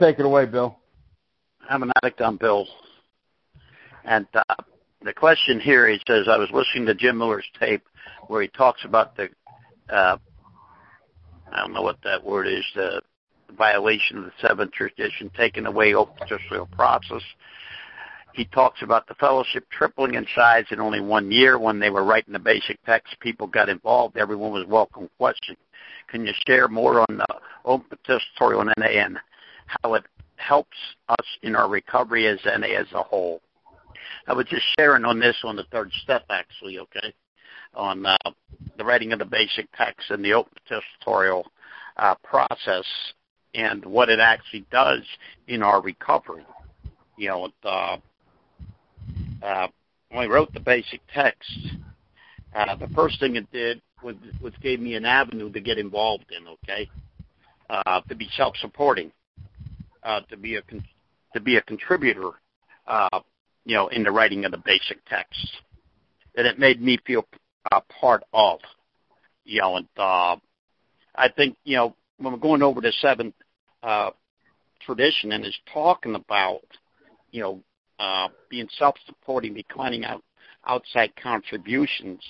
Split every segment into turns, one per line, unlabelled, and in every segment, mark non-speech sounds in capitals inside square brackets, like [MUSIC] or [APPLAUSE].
Take it away, Bill.
I'm an addict on pills. And uh, the question here, he says, I was listening to Jim Miller's tape where he talks about the, uh, I don't know what that word is, the violation of the seventh tradition, taking away open judicial process. He talks about the fellowship tripling in size in only one year. When they were writing the basic text, people got involved. Everyone was welcome question. Can you share more on the open participatory on NA and how it helps us in our recovery as NA as a whole? I was just sharing on this on the third step, actually, okay, on uh, the writing of the basic text and the open participatory uh, process and what it actually does in our recovery. You know, uh, uh, when I wrote the basic text, uh, the first thing it did was, was gave me an avenue to get involved in. Okay, uh, to be self-supporting, to be a con- to be a contributor, uh, you know, in the writing of the basic text, and it made me feel a part of, you know, and uh, I think you know when we're going over the seventh uh, tradition and is talking about, you know, uh, being self-supporting, declining out outside contributions.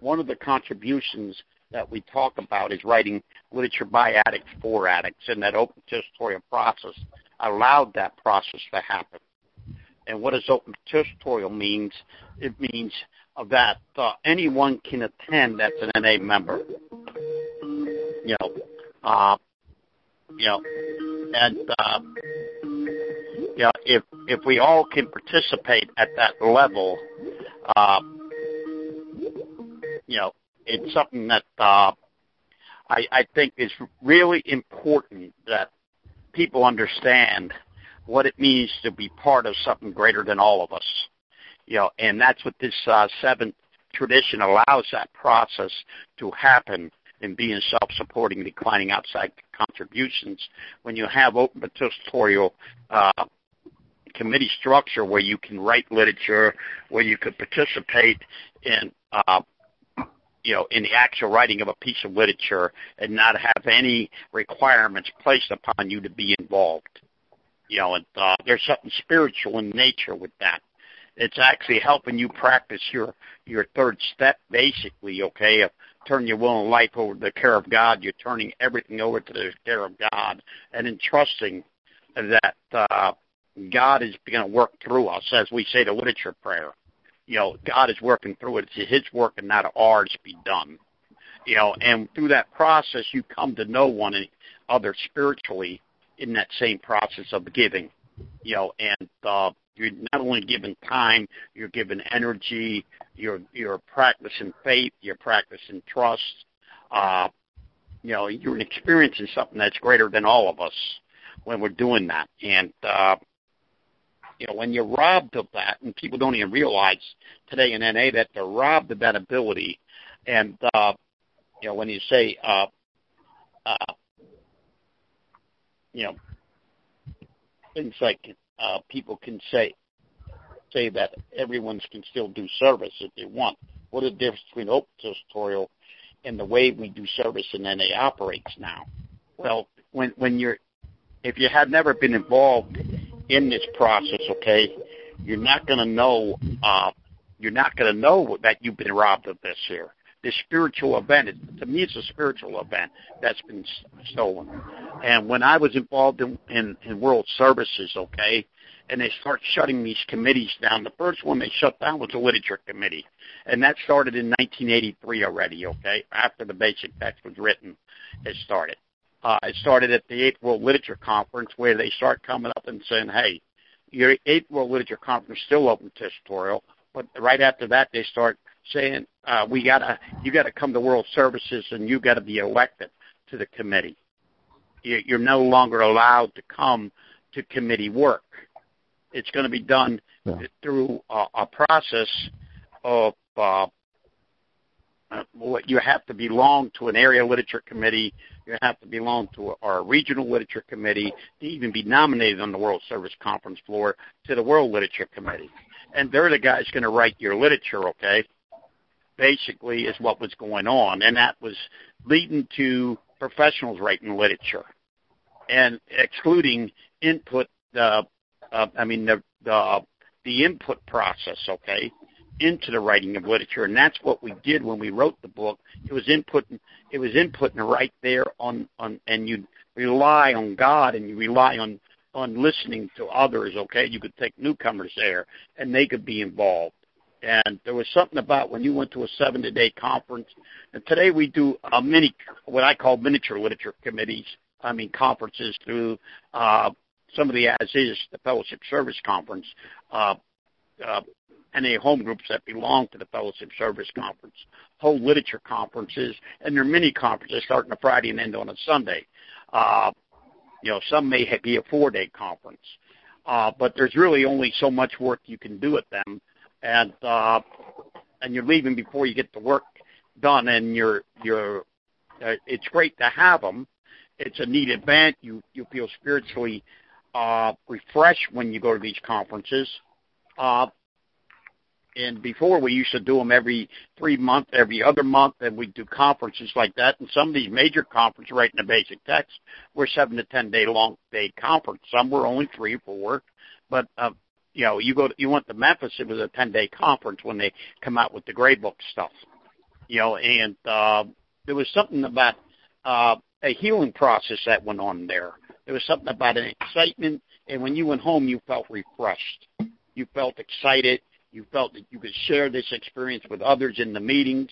One of the contributions that we talk about is writing literature by addicts for addicts, and that open tutorial process allowed that process to happen. And what does open tutorial means? It means that uh, anyone can attend that's an NA member. You know, uh, you know, and uh, you know, if if we all can participate at that level, uh, you know, it's something that uh, I, I think is really important that people understand what it means to be part of something greater than all of us. You know, and that's what this uh, seventh tradition allows that process to happen in being self-supporting, declining outside contributions. When you have open participatory uh, committee structure where you can write literature, where you could participate in, uh, you know, in the actual writing of a piece of literature and not have any requirements placed upon you to be involved. You know, and uh, there's something spiritual in nature with that. It's actually helping you practice your your third step, basically. Okay, of turn your will and life over to the care of God. You're turning everything over to the care of God and entrusting that uh, God is going to work through us, as we say the literature prayer. You know, God is working through it. It's His work and not ours to be done. You know, and through that process, you come to know one another spiritually in that same process of giving. You know, and uh, you're not only given time, you're given energy, you're you're practicing faith, you're practicing trust. Uh, you know, you're experiencing something that's greater than all of us when we're doing that. And uh, you know, when you're robbed of that, and people don't even realize today in NA that they're robbed of that ability, and uh, you know, when you say, uh, uh, you know, things like uh, people can say say that everyone can still do service if they want. What is the difference between open tutorial and the way we do service in NA operates now? Well, when when you're if you had never been involved in this process, okay, you're not going to know. Uh, you're not going to know that you've been robbed of this here. This spiritual event, it, to me, it's a spiritual event that's been stolen. And when I was involved in, in, in World Services, okay, and they start shutting these committees down. The first one they shut down was the Literature Committee, and that started in 1983 already. Okay, after the basic text was written, it started. Uh, it started at the Eighth World Literature Conference where they start coming up and saying, hey, your Eighth World Literature Conference is still open to tutorial, but right after that they start saying, uh, we gotta, you gotta come to World Services and you gotta be elected to the committee. You're no longer allowed to come to committee work. It's going to be done yeah. through a, a process of uh, you have to belong to an area literature committee. You have to belong to our regional literature committee to even be nominated on the World Service Conference floor to the World Literature Committee. And they're the guys going to write your literature, okay? Basically, is what was going on. And that was leading to professionals writing literature and excluding input the uh, I mean the the the input process, okay, into the writing of literature, and that's what we did when we wrote the book. It was inputting it was inputting right there on on, and you rely on God and you rely on on listening to others. Okay, you could take newcomers there, and they could be involved. And there was something about when you went to a seven-day conference. And today we do a mini, what I call miniature literature committees. I mean conferences through uh, some of the as is the Fellowship Service Conference, uh, uh, NA home groups that belong to the Fellowship Service Conference, whole literature conferences, and their mini conferences starting a Friday and end on a Sunday. Uh, you know, some may be a four-day conference, uh, but there's really only so much work you can do at them, and uh, and you're leaving before you get the work done, and you're you're. Uh, it's great to have them. It's a neat event. You you feel spiritually uh, refreshed when you go to these conferences. Uh, and before we used to do them every three months, every other month, and we'd do conferences like that. And some of these major conferences, right in the basic text, were seven to ten day long day conference. Some were only three or four, but uh, you know, you go, to, you went to Memphis, it was a ten day conference when they come out with the gray book stuff. You know, and uh, there was something about uh, a healing process that went on there. There was something about an excitement, and when you went home, you felt refreshed. You felt excited you felt that you could share this experience with others in the meetings,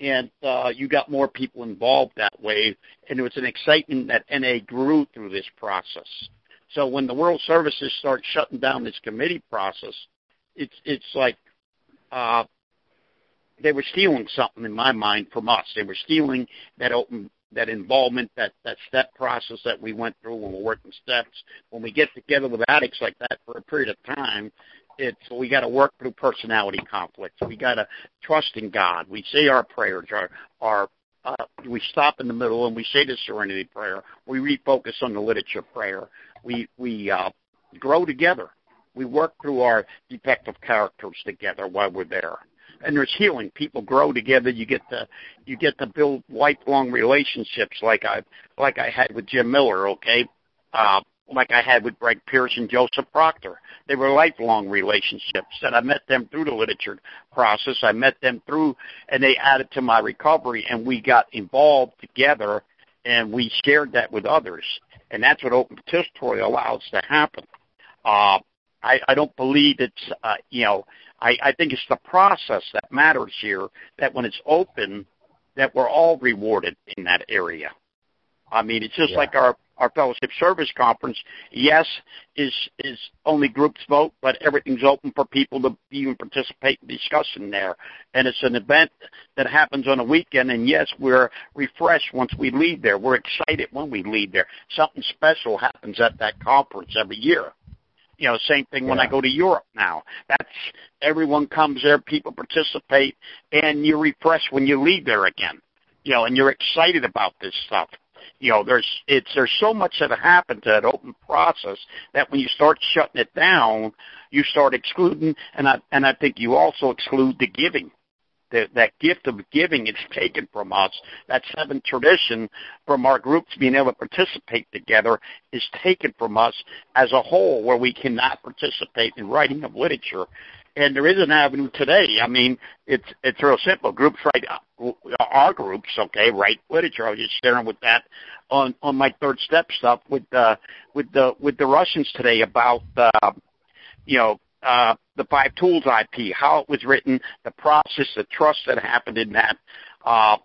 and uh, you got more people involved that way. And it was an excitement that NA grew through this process. So when the World Services start shutting down this committee process, it's it's like uh, they were stealing something in my mind from us. They were stealing that open that involvement, that that step process that we went through when we're working steps. When we get together with addicts like that for a period of time, it's we got to work through personality conflicts. We got to trust in God. We say our prayers. Our our uh, we stop in the middle and we say the Serenity Prayer. We refocus on the literature prayer. We we uh, grow together. We work through our defective characters together while we're there. And there's healing. People grow together. You get to you get to build lifelong relationships like I like I had with Jim Miller. Okay, uh, like I had with Greg Pierce and Joseph Proctor. They were lifelong relationships, and I met them through the literature process. I met them through, and they added to my recovery, and we got involved together, and we shared that with others. And that's what open participatory allows to happen. Uh, I, I don't believe it's, uh, you know, I, I think it's the process that matters here, that when it's open, that we're all rewarded in that area. I mean, it's just yeah. like our our fellowship service conference, yes, is is only groups vote, but everything's open for people to even participate in discussion there. And it's an event that happens on a weekend, and yes, we're refreshed once we leave there. We're excited when we leave there. Something special happens at that conference every year. You know, same thing yeah. when I go to Europe now. That's everyone comes there, people participate, and you're refreshed when you leave there again. You know, and you're excited about this stuff you know, there's it's there's so much that happened to that open process that when you start shutting it down, you start excluding, and I and I think you also exclude the giving. That, that gift of giving is taken from us. That seven tradition from our groups being able to participate together is taken from us as a whole, where we cannot participate in writing of literature and there is an avenue today. I mean, it's it's real simple. Groups write our groups, okay, write literature. I was just sharing with that on on my third step stuff with the with the with the Russians today about uh, you know uh, the five tools IP, how it was written, the process, the trust that happened in that. Uh,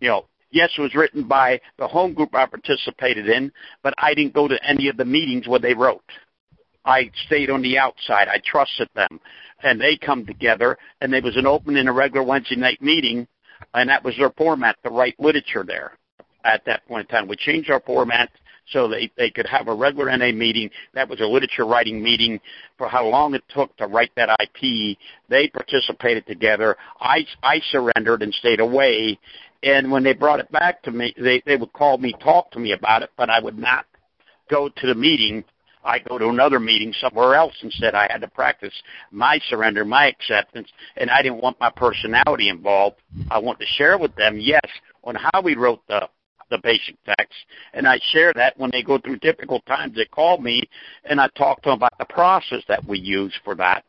you know, yes, it was written by the home group I participated in, but I didn't go to any of the meetings where they wrote. I stayed on the outside. I trusted them. And they come together, and there was an open and a regular Wednesday night meeting, and that was their format to write literature there at that point in time. We changed our format so they, they could have a regular NA meeting. That was a literature writing meeting for how long it took to write that IP. They participated together. I, I surrendered and stayed away. And when they brought it back to me, they, they would call me, talk to me about it, but I would not go to the meeting I go to another meeting somewhere else and said I had to practice my surrender, my acceptance, and I didn't want my personality involved. I want to share with them, yes, on how we wrote the the basic text, and I share that when they go through difficult times. They call me, and I talk to them about the process that we use for that,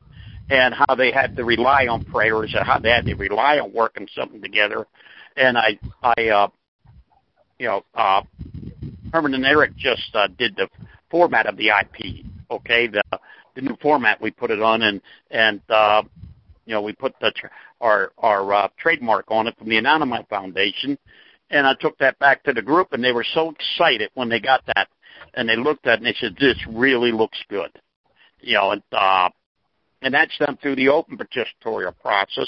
and how they had to rely on prayers, and how they had to rely on working something together. And I, I, uh, you know, uh, Herman and Eric just uh, did the format of the IP. Okay, the the new format we put it on, and and uh, you know we put the tra- our our uh, trademark on it from the Anonymous Foundation, and I took that back to the group, and they were so excited when they got that, and they looked at it and they said, "This really looks good," you know, and uh, and that's done through the open participatorial process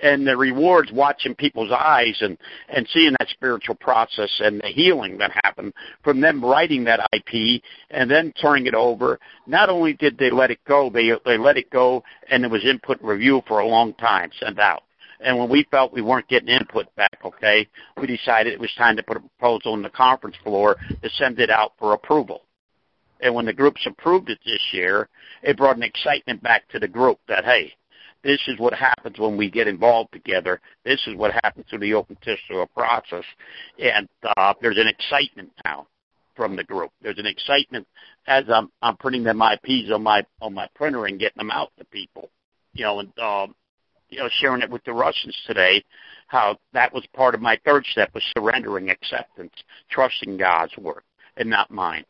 and the rewards watching people's eyes and and seeing that spiritual process and the healing that happened from them writing that IP and then turning it over. Not only did they let it go they they let it go and it was input review for a long time sent out. And when we felt we weren't getting input back okay we decided it was time to put a proposal on the conference floor to send it out for approval and when the groups approved it this year, it brought an excitement back to the group that, hey, this is what happens when we get involved together. This is what happens through the open tissue process. And uh, there's an excitement now from the group. There's an excitement as I'm, I'm printing them IPs on my on my printer and getting them out to people. You know, and um, you know, sharing it with the Russians today, how that was part of my third step was surrendering acceptance, trusting God's work and not mine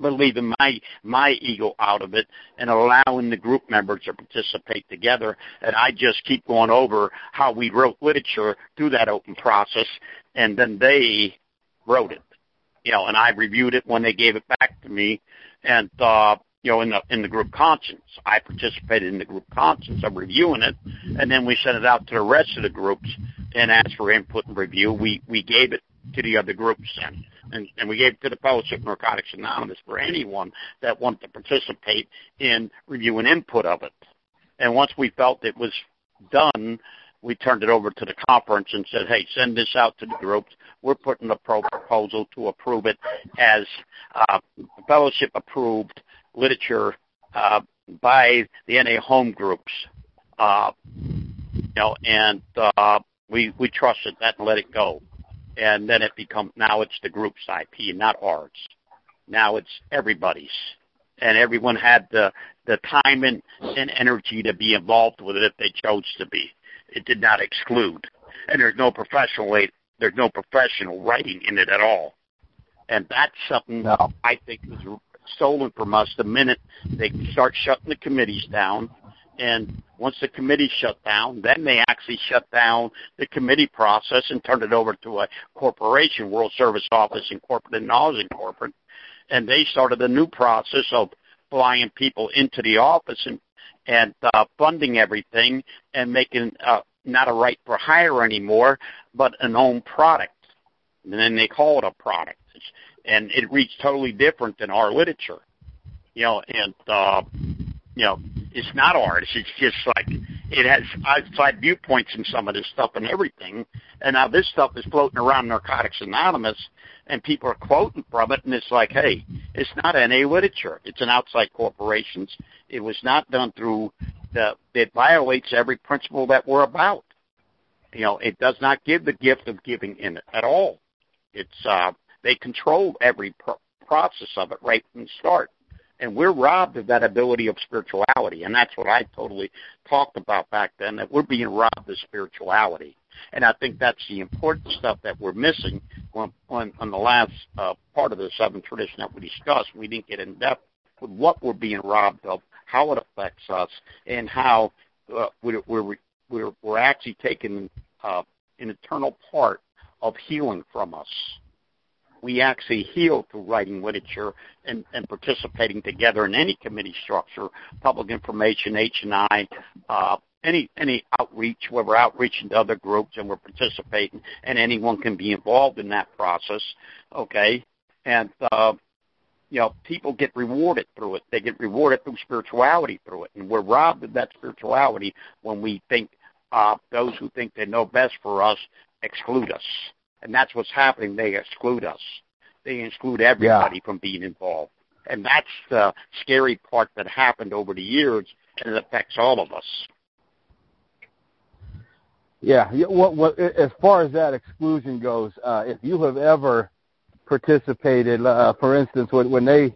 but leaving my my ego out of it and allowing the group members to participate together. And I just keep going over how we wrote literature through that open process, and then they wrote it. You know, and I reviewed it when they gave it back to me, and uh, you know, in the in the group conscience, I participated in the group conscience of reviewing it, and then we sent it out to the rest of the groups and asked for input and review. We we gave it to the other groups then and, and we gave it to the Fellowship of Narcotics Anonymous for anyone that wanted to participate in reviewing input of it. And once we felt it was done, we turned it over to the conference and said, hey, send this out to the groups. We're putting a pro- proposal to approve it as uh, fellowship approved literature uh, by the NA home groups. Uh, you know, and uh, we we trusted that and let it go and then it becomes now it's the group's IP, not ours. Now it's everybody's, and everyone had the the time and, and energy to be involved with it if they chose to be. It did not exclude, and there's no professional there's no professional writing in it at all, and that's something no. I think was stolen from us the minute they start shutting the committees down and once the committee shut down, then they actually shut down the committee process and turned it over to a corporation, World Service Office Incorporated and Knowledge Incorporated. And they started a new process of flying people into the office and, and uh, funding everything and making uh, not a right for hire anymore, but an own product. And then they call it a product. And it reads totally different than our literature. You know, and, uh, you know, it's not ours. It's just like it has outside viewpoints in some of this stuff and everything. And now this stuff is floating around Narcotics Anonymous, and people are quoting from it, and it's like, hey, it's not NA literature. It's an outside corporations. It was not done through the. It violates every principle that we're about. You know, it does not give the gift of giving in it at all. It's uh, they control every pro- process of it right from the start and we're robbed of that ability of spirituality. And that's what i totally talked about back then that we're being robbed of spirituality. And i think that's the important stuff that we're missing on, on, on the last uh, part of the seven tradition that we discussed. We didn't get in depth with what we're being robbed of how it affects us and how uh, we're, we're, we're, we're actually taking uh, an eternal part of healing from us we actually heal through writing literature and, and participating together in any committee structure, public information, H&I, uh, any any outreach where we're outreaching to other groups and we're participating, and anyone can be involved in that process. Okay, and uh, you know people get rewarded through it. They get rewarded through spirituality through it, and we're robbed of that spirituality when we think uh, those who think they know best for us exclude us and that's what's happening. They exclude us. They exclude everybody yeah. from being involved, and that's the scary part that happened over the years, and it affects all of us.
Yeah. What, what, as far as that exclusion goes, uh, if you have ever participated, uh, for instance, when, when they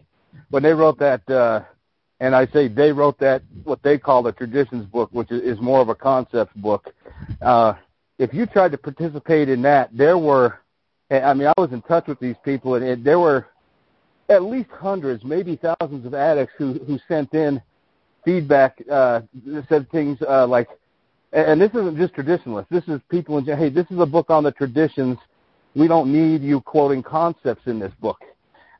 when they wrote that, uh, and I say they wrote that what they call the traditions book, which is, more of a concepts book. Uh, if you tried to participate in that, there were, I mean, I was in touch with these people, and it, there were at least hundreds, maybe thousands of addicts who who sent in feedback uh, said things uh, like, and this isn't just traditionalists. This is people in hey, this is a book on the traditions. We don't need you quoting concepts in this book.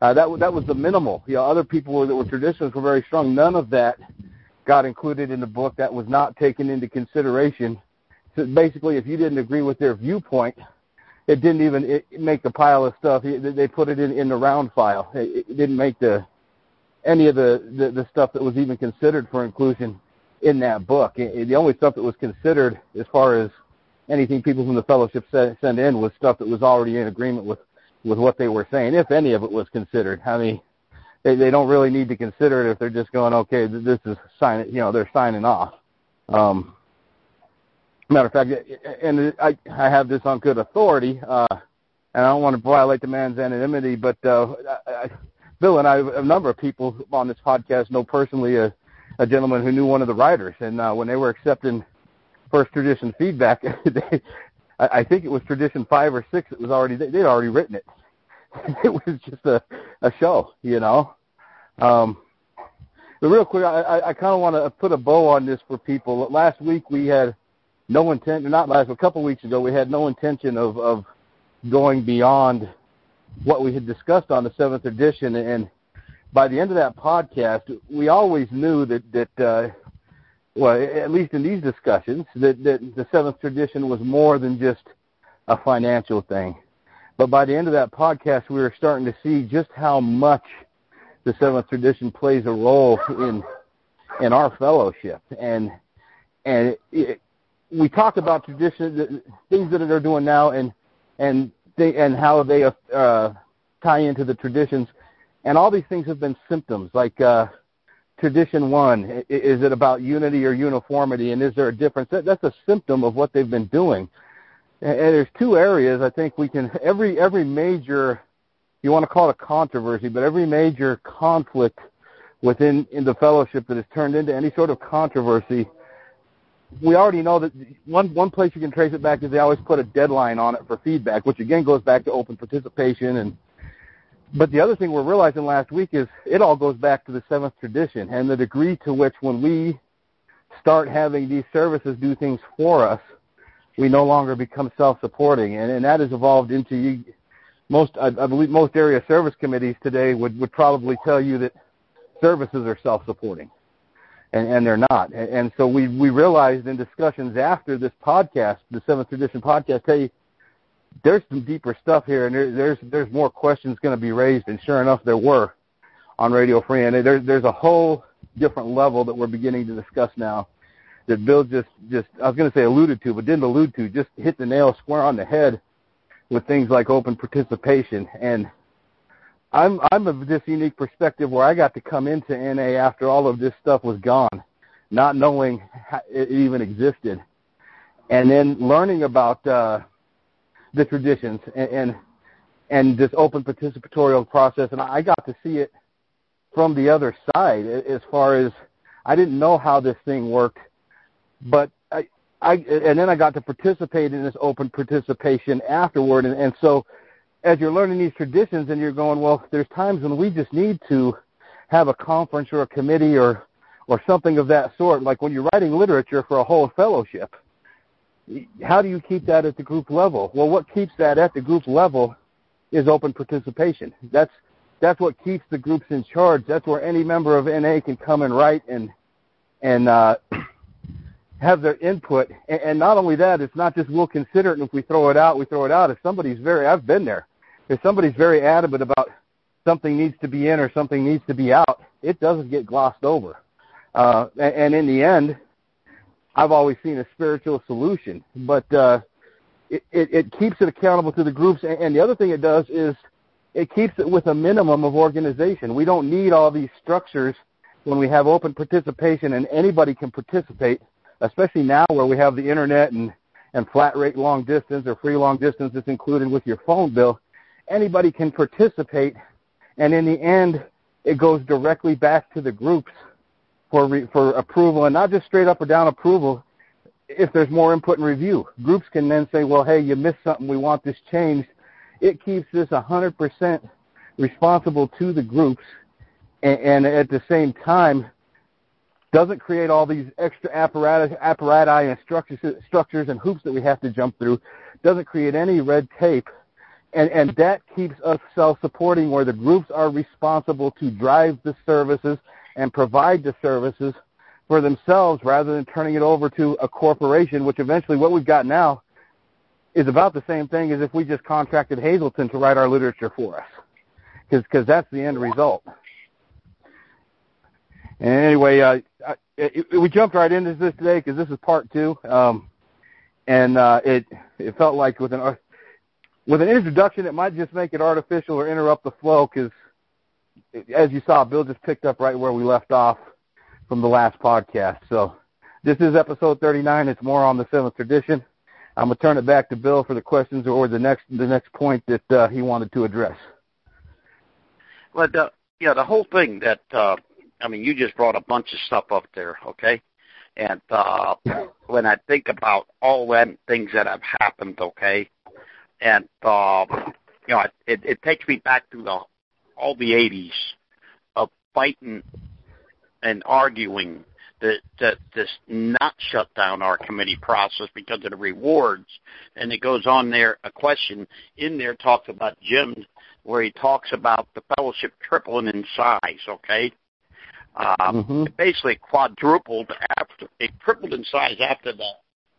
Uh, that that was the minimal. You know, other people were, that were traditionalists were very strong. None of that got included in the book. That was not taken into consideration. Basically, if you didn't agree with their viewpoint, it didn't even it, make the pile of stuff. They put it in in the round file. It, it didn't make the any of the, the the stuff that was even considered for inclusion in that book. The only stuff that was considered as far as anything people from the fellowship send in was stuff that was already in agreement with with what they were saying, if any of it was considered. I mean, they they don't really need to consider it if they're just going, okay, this is sign, you know, they're signing off. Um, matter of fact, and I I have this on good authority, uh, and I don't want to violate the man's anonymity, but uh, I, Bill and I, a number of people on this podcast know personally a, a gentleman who knew one of the writers, and uh, when they were accepting first tradition feedback, [LAUGHS] they, I, I think it was tradition five or six. It was already they, they'd already written it. [LAUGHS] it was just a a show, you know. Um, but real quick, I, I, I kind of want to put a bow on this for people. Last week we had no intent, not last, a couple of weeks ago, we had no intention of of going beyond what we had discussed on the seventh edition, and by the end of that podcast, we always knew that that uh, well, at least in these discussions, that that the seventh tradition was more than just a financial thing. But by the end of that podcast, we were starting to see just how much the seventh tradition plays a role in in our fellowship, and and it, we talk about tradition, things that they're doing now, and and they, and how they uh, tie into the traditions. And all these things have been symptoms, like uh, tradition one. Is it about unity or uniformity, and is there a difference? That, that's a symptom of what they've been doing. And, and there's two areas I think we can every every major, you want to call it a controversy, but every major conflict within in the fellowship that has turned into any sort of controversy we already know that one one place you can trace it back is they always put a deadline on it for feedback, which again goes back to open participation and but the other thing we're realizing last week is it all goes back to the seventh tradition and the degree to which when we start having these services do things for us, we no longer become self-supporting, and, and that has evolved into you, most. I, I believe most area service committees today would would probably tell you that services are self-supporting and, and they're not. And, and so we we realized in discussions after this podcast, the Seventh Tradition podcast, hey, there's some deeper stuff here, and there, there's there's more questions going to be raised, and sure enough, there were on Radio Free, and there's there's a whole different level that we're beginning to discuss now that Bill just just I was going to say alluded to, but didn't allude to, just hit the nail square on the head with things like open participation and I'm I'm of this unique perspective where I got to come into NA after all of this stuff was gone, not knowing it even existed, and then learning about uh, the traditions and, and and this open participatorial process, and I got to see it from the other side as far as I didn't know how this thing worked, but I I and then I got to participate in this open participation afterward, and, and so as you're learning these traditions and you're going, well, there's times when we just need to have a conference or a committee or or something of that sort. Like when you're writing literature for a whole fellowship, how do you keep that at the group level? Well, what keeps that at the group level is open participation. That's that's what keeps the groups in charge. That's where any member of NA can come and write and and uh, [CLEARS THROAT] have their input. And, and not only that, it's not just we'll consider it and if we throw it out, we throw it out. If somebody's very, I've been there if somebody's very adamant about something needs to be in or something needs to be out, it doesn't get glossed over. Uh, and, and in the end, I've always seen a spiritual solution, but uh, it, it, it keeps it accountable to the groups. And, and the other thing it does is it keeps it with a minimum of organization. We don't need all these structures when we have open participation and anybody can participate, especially now where we have the internet and and flat rate long distance or free long distance that's included with your phone bill, anybody can participate. And in the end, it goes directly back to the groups for re, for approval, and not just straight up or down approval. If there's more input and review, groups can then say, "Well, hey, you missed something. We want this changed." It keeps this 100% responsible to the groups, and, and at the same time, doesn't create all these extra apparatus, apparati and structures, structures and hoops that we have to jump through. Doesn't create any red tape, and and that keeps us self-supporting, where the groups are responsible to drive the services and provide the services for themselves, rather than turning it over to a corporation. Which eventually, what we've got now, is about the same thing as if we just contracted Hazelden to write our literature for us, because that's the end result. And anyway, uh, it, it, we jumped right into this today because this is part two, um, and uh, it it felt like with an with an introduction it might just make it artificial or interrupt the flow because, as you saw, Bill just picked up right where we left off from the last podcast. So this is episode 39. It's more on the seventh tradition. I'm gonna turn it back to Bill for the questions or the next the next point that uh, he wanted to address.
Well, the, yeah, the whole thing that uh, I mean, you just brought a bunch of stuff up there, okay? And uh, [LAUGHS] when I think about all them things that have happened, okay, and uh, you know, it, it takes me back to the all the '80s of fighting and arguing that that this not shut down our committee process because of the rewards. And it goes on there. A question in there talks about Jim, where he talks about the fellowship tripling in size. Okay, um, mm-hmm. It basically quadrupled after it tripled in size after that.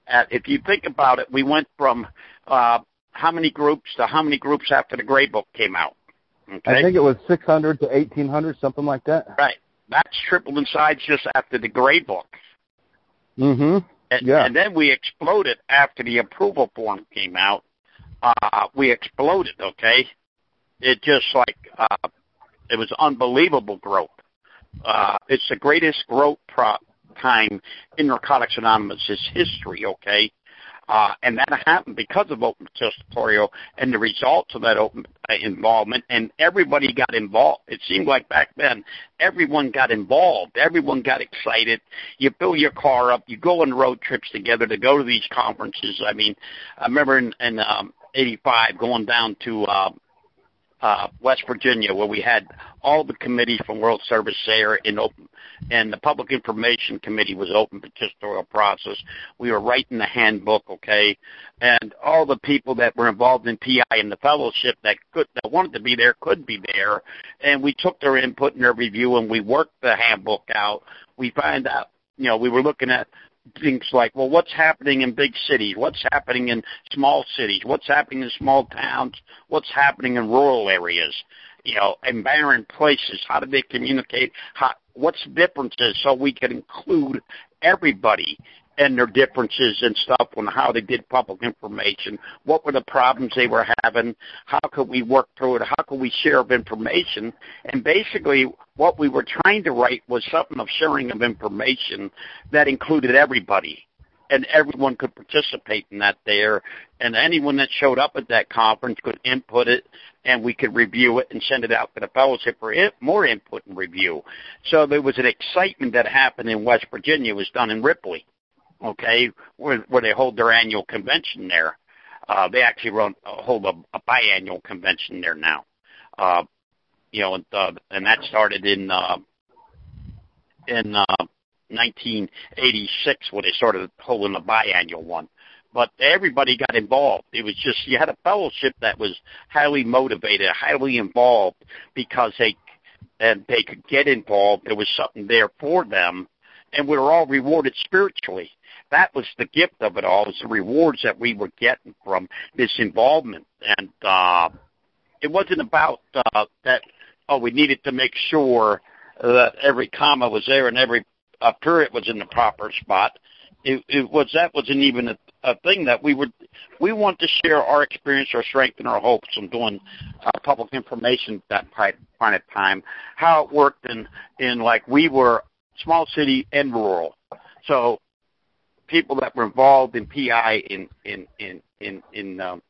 At, if you think about it, we went from uh, how many groups to how many groups after the Gray Book came out. Okay?
I think it was 600 to 1800, something like that.
Right. That's tripled in size just after the Gray Book.
Mm-hmm.
And,
yeah.
and then we exploded after the approval form came out. Uh, we exploded. Okay. It just like uh, it was unbelievable growth. Uh, it's the greatest growth pro- time in Narcotics Anonymous' history, okay? Uh, and that happened because of open participatory and the results of that open uh, involvement, and everybody got involved. It seemed like back then everyone got involved, everyone got excited. You fill your car up, you go on road trips together to go to these conferences. I mean, I remember in, in um, '85 going down to uh, uh, West Virginia, where we had all the committees from World Service there in open, and the Public Information Committee was open participatory process. We were writing the handbook, okay, and all the people that were involved in PI and the fellowship that could that wanted to be there could be there, and we took their input and their review, and we worked the handbook out. We find out, you know, we were looking at things like, well, what's happening in big cities? What's happening in small cities? What's happening in small towns? What's happening in rural areas? You know, in barren places, how do they communicate? How, what's the differences so we can include everybody and their differences and stuff on how they did public information. What were the problems they were having? How could we work through it? How could we share of information? And basically, what we were trying to write was something of sharing of information that included everybody. And everyone could participate in that there. And anyone that showed up at that conference could input it and we could review it and send it out to the fellowship for it, more input and review. So there was an excitement that happened in West Virginia. It was done in Ripley okay, where, where they hold their annual convention there. Uh, they actually run, uh, hold a, a biannual convention there now. Uh, you know, and, uh, and that started in uh, in uh, 1986 when they started holding a biannual one. But everybody got involved. It was just you had a fellowship that was highly motivated, highly involved because they and they could get involved. There was something there for them, and we were all rewarded spiritually that was the gift of it all, was the rewards that we were getting from this involvement. And uh, it wasn't about uh, that, oh, we needed to make sure that every comma was there and every uh, period was in the proper spot. It, it was that wasn't even a, a thing that we would we want to share our experience, our strength, and our hopes from doing uh, public information at that point of time. How it worked in in like we were small city and rural. So people that were involved in PI in in in in in um,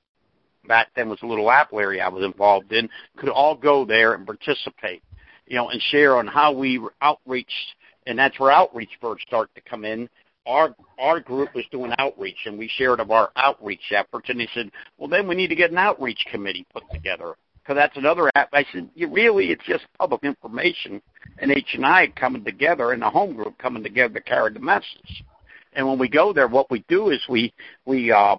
back then was a little Apple area I was involved in could all go there and participate, you know, and share on how we were outreached, and that's where outreach first start to come in. Our our group was doing outreach, and we shared of our outreach efforts. And they said, well, then we need to get an outreach committee put together because that's another app. I said, you really, it's just public information, and H and I coming together, and the home group coming together to carry the message. And when we go there, what we do is we we uh,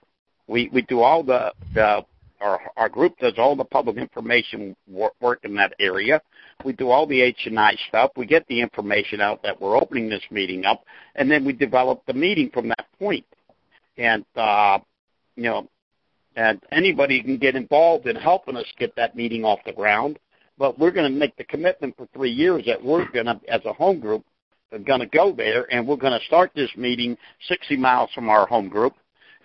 we we do all the the our our group does all the public information work, work in that area. We do all the H and I stuff. We get the information out that we're opening this meeting up, and then we develop the meeting from that point. And uh, you know, and anybody can get involved in helping us get that meeting off the ground. But we're going to make the commitment for three years that we're going to, as a home group, going to go there, and we're going to start this meeting 60 miles from our home group.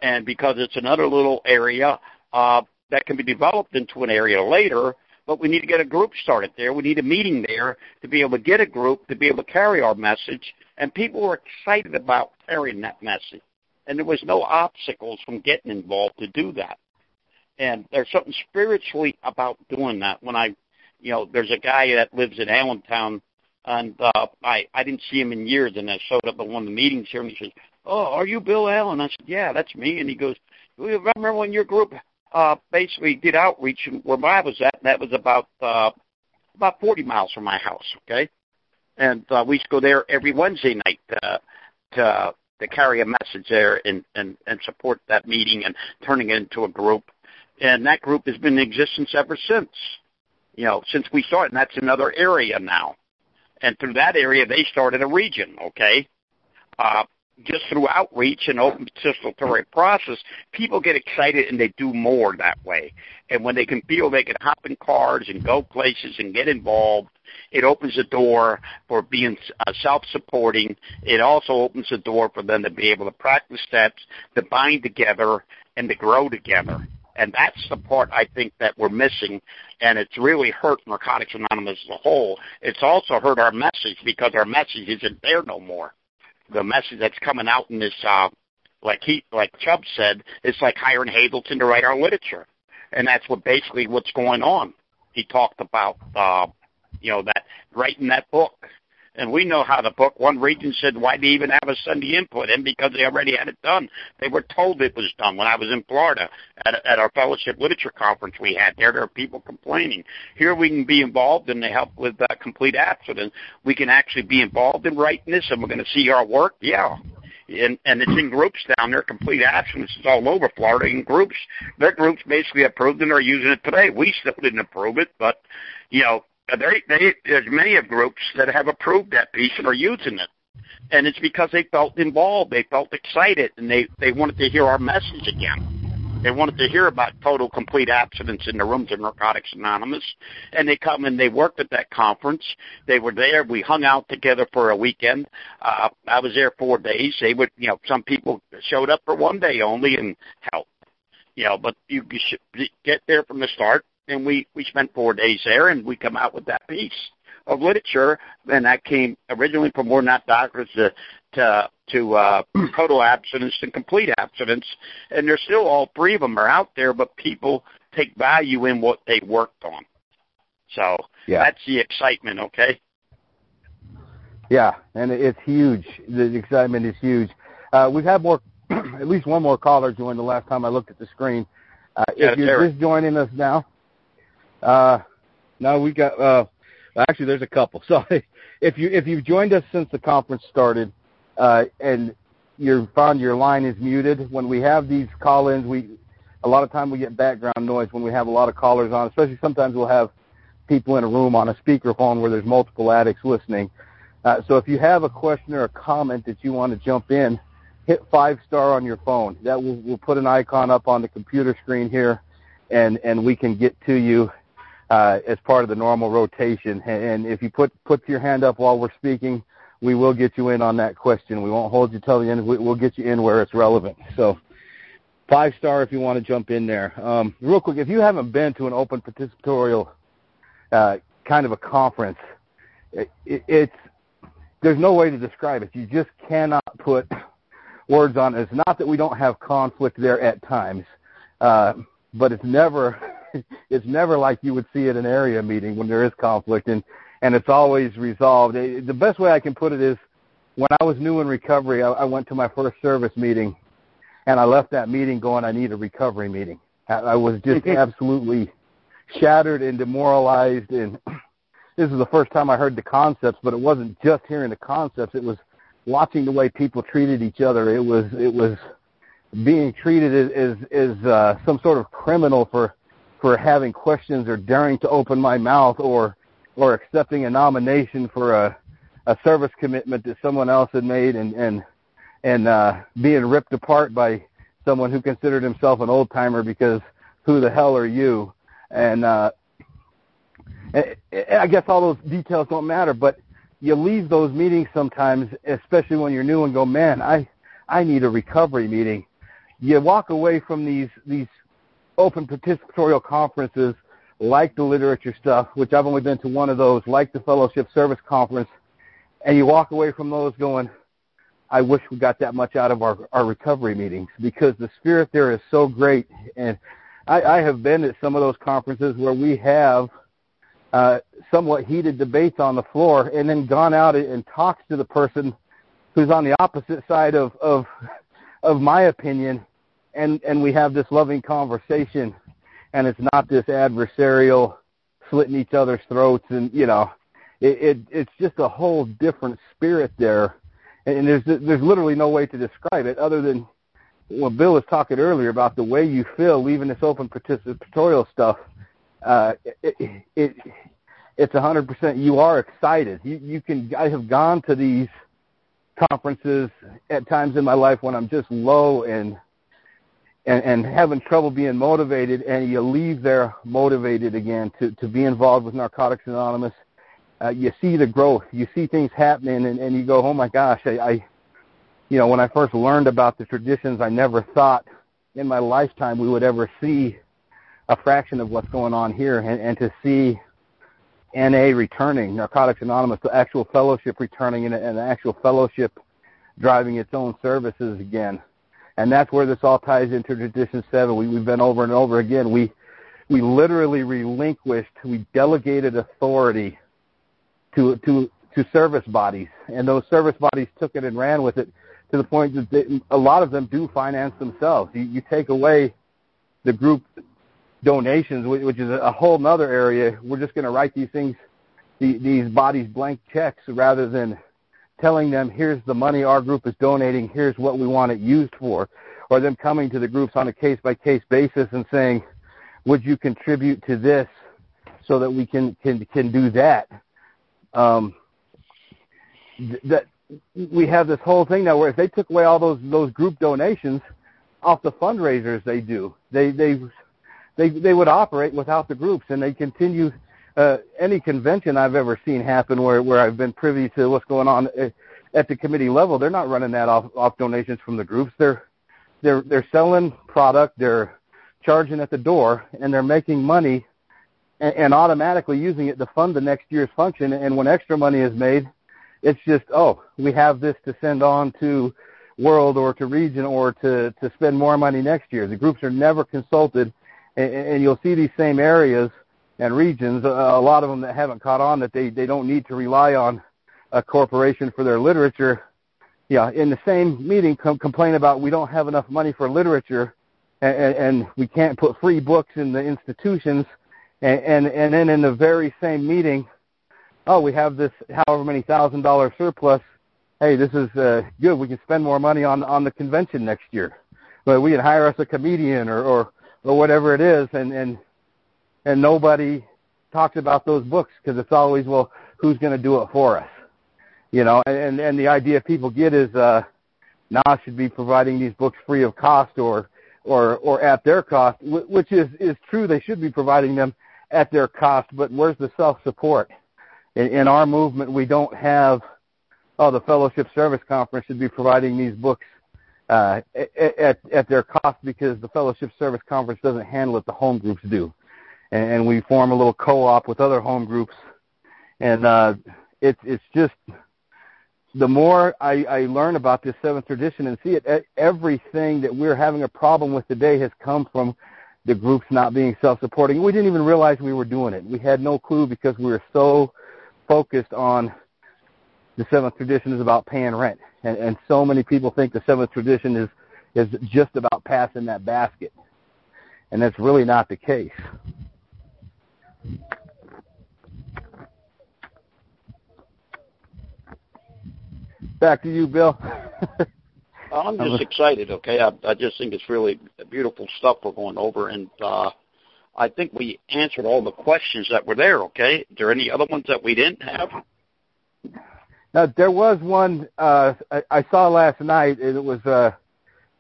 And because it's another little area, uh, that can be developed into an area later, but we need to get a group started there. We need a meeting there to be able to get a group to be able to carry our message. And people were excited about carrying that message. And there was no obstacles from getting involved to do that. And there's something spiritually about doing that. When I, you know, there's a guy that lives in Allentown, and uh, I I didn't see him in years, and I showed up at one of the meetings here, and he says, "Oh, are you Bill Allen?" I said, "Yeah, that's me." And he goes, "You remember when your group uh, basically did outreach where I was at. And that was about uh, about 40 miles from my house. Okay, and uh, we used to go there every Wednesday night uh, to to carry a message there and and and support that meeting and turning it into a group. And that group has been in existence ever since. You know, since we started, and that's another area now. And through that area, they started a region. Okay, uh, just through outreach and open participatory process, people get excited and they do more that way. And when they can feel they can hop in cars and go places and get involved, it opens the door for being uh, self-supporting. It also opens the door for them to be able to practice steps, to bind together, and to grow together. And that's the part I think that we're missing, and it's really hurt Narcotics Anonymous as a whole. It's also hurt our message because our message isn't there no more the message that's coming out in this, uh, like he, like Chubb said, it's like hiring Hazelden to write our literature, and that's what basically what's going on. He talked about, uh, you know, that writing that book and we know how to book, one region said, why do you even have a Sunday input in? Because they already had it done. They were told it was done. When I was in Florida at, at our fellowship literature conference we had there, there are people complaining. Here we can be involved and they help with uh, complete abstinence. We can actually be involved in writing this and we're going to see our work. Yeah and and it's in groups down there. Complete abstinence is all over Florida in groups. Their groups basically approved and are using it today. We still didn't approve it, but you know they, they, there's many of groups that have approved that piece and are using it. And it's because they felt involved, they felt excited, and they, they wanted to hear our message again. They wanted to hear about total complete abstinence in the rooms of Narcotics Anonymous. And they come and they worked at that conference. They were there. We hung out together for a weekend. Uh, I was there four days. They would, you know, some people showed up for one day only and helped. You know, but you, you should get there from the start and we we spent four days there, and we come out with that piece of literature, and that came originally from We're Not Doctors to to to uh, [CLEARS THROAT] total abstinence and complete abstinence, and they're still all three of them are out there, but people take value in what they worked on. So yeah. that's the excitement, okay?
Yeah, and it's huge. The excitement is huge. Uh, we've had more, [CLEARS THROAT] at least one more caller join the last time I looked at the screen. Uh, yeah, if you're just joining us now, uh, no, we got. Uh, actually, there's a couple. [LAUGHS] So if you if you've joined us since the conference started, uh, and you found your line is muted, when we have these call-ins, we a lot of time we get background noise when we have a lot of callers on. Especially sometimes we'll have people in a room on a speakerphone where there's multiple addicts listening. Uh, so if you have a question or a comment that you want to jump in, hit five star on your phone. That will we'll put an icon up on the computer screen here, and and we can get to you uh, as part of the normal rotation. And if you put put your hand up while we're speaking, we will get you in on that question. We won't hold you till the end. We'll get you in where it's relevant. So five star if you want to jump in there. Um, real quick, if you haven't been to an open participatorial uh, kind of a conference, it, it, it's there's no way to describe it. You just cannot put words on it. It's not that we don't have conflict there at times, uh, but it's never [LAUGHS] it's never like you would see at an area meeting when there is conflict, and and it's always resolved. The best way I can put it is when I was new in recovery, I, I went to my first service meeting, and I left that meeting going, I need a recovery meeting. I, I was just [LAUGHS] absolutely shattered and demoralized, and [CLEARS THROAT] this is the first time I heard the concepts, but it wasn't just hearing the concepts; it was watching the way people treated each other. It was it was being treated as as, as uh, some sort of criminal for for having questions or daring to open my mouth or or accepting a nomination for a a service commitment that someone else had made and and and uh being ripped apart by someone who considered himself an old timer because who the hell are you? And uh I guess all those details don't matter but you leave those meetings sometimes especially when you're new and go man I I need a recovery meeting. You walk away from these these open participatorial conferences like the literature stuff which I've only been to one of those like the fellowship service conference and you walk away from those going, I wish we got that much out of our, our recovery meetings because the spirit there is so great. And I, I have been at some of those conferences where we have uh, somewhat heated debates on the floor and then gone out and talked to the person who's on the opposite side of, of, of my opinion and, and we have this loving conversation and it's not this adversarial slitting each other's throats and, you know, it, it it's just a whole different spirit there, and there's there's literally no way to describe it other than when Bill was talking earlier about the way you feel leaving this open participatorial stuff. Uh, it, it it's a hundred percent. You are excited. You you can. I have gone to these conferences at times in my life when I'm just low and and, and having trouble being motivated, and you leave there motivated again to to be involved with Narcotics Anonymous uh, you see the growth, you see things happening, and, and you go, oh my gosh, I, I, you know, when I first learned about the traditions, I never thought in my lifetime we would ever see a fraction of what's going on here, and, and to see NA returning, Narcotics Anonymous, the actual fellowship returning, and, and the actual fellowship driving its own services again. And that's where this all ties into Tradition 7. We, we've been over and over again. We, we literally relinquished, we delegated authority to to to service bodies, and those service bodies took it and ran with it to the point that they, a lot of them do finance themselves. You, you take away the group donations, which is a whole other area. We're just going to write these things, these bodies blank checks, rather than telling them, here's the money our group is donating, here's what we want it used for, or them coming to the groups on a case by case basis and saying, would you contribute to this so that we can can can do that? um, th- that we have this whole thing now where if they took away all those those group donations off the fundraisers they do, they they they they would operate without the groups and they continue. Uh, any convention I've ever seen happen where where I've been privy to what's going on at, at the committee level, they're not running that off off donations from the groups. They're they're they're selling product, they're charging at the door, and they're making money and, and automatically using it to fund the next year's function. And when extra money is made, it's just, oh, we have this to send on to world or to region or to, to spend more money next year. The groups are never consulted, and, and you'll see these same areas and regions, uh, a lot of them that haven't caught on that they, they don't need to rely on a corporation for their literature. Yeah, in the same meeting, com- complain about we don't have enough money for literature, and, and we can't put free books in the institutions and, and and then in the very same meeting, oh, we have this however many thousand dollar surplus. Hey, this is uh, good. We can spend more money on on the convention next year. But we can hire us a comedian or or or whatever it is, and and and nobody talks about those books because it's always well, who's going to do it for us? You know, and and the idea people get is uh, NAWS should be providing these books free of cost or or or at their cost, which is is true. They should be providing them at their cost, but where's the self-support? In, in our movement, we don't have, oh, the Fellowship Service Conference should be providing these books uh, at, at their cost because the Fellowship Service Conference doesn't handle it, the home groups do. And, and we form a little co-op with other home groups, and uh, it's it's just the more I, I learn about this seventh tradition and see it, everything that we're having a problem with today has come from the groups not being self-supporting. We didn't even realize we were doing it. We had no clue because we were so focused on the seventh tradition is about paying rent, and, and so many people think the seventh tradition is is just about passing that basket, and that's really not the case. Back to you, Bill. [LAUGHS]
I'm just excited. Okay, I, I just think it's really beautiful stuff we're going over, and uh, I think we answered all the questions that were there. Okay, Is there any other ones that we didn't have?
Now there was one uh, I, I saw last night, and it was uh,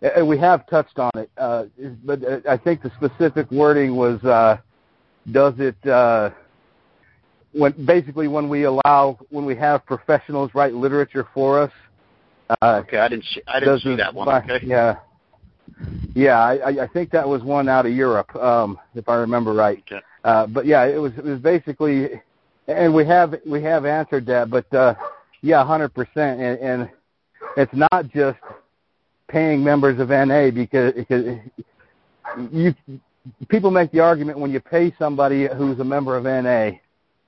and we have touched on it, uh, but uh, I think the specific wording was, uh, does it uh, when basically when we allow when we have professionals write literature for us.
Uh, okay, I didn't see, I didn't see that one. Okay.
Yeah, yeah, I, I think that was one out of Europe, um, if I remember right.
Okay.
Uh, but yeah, it was it was basically, and we have we have answered that, but uh, yeah, hundred percent, and, and it's not just paying members of NA because, because you people make the argument when you pay somebody who's a member of NA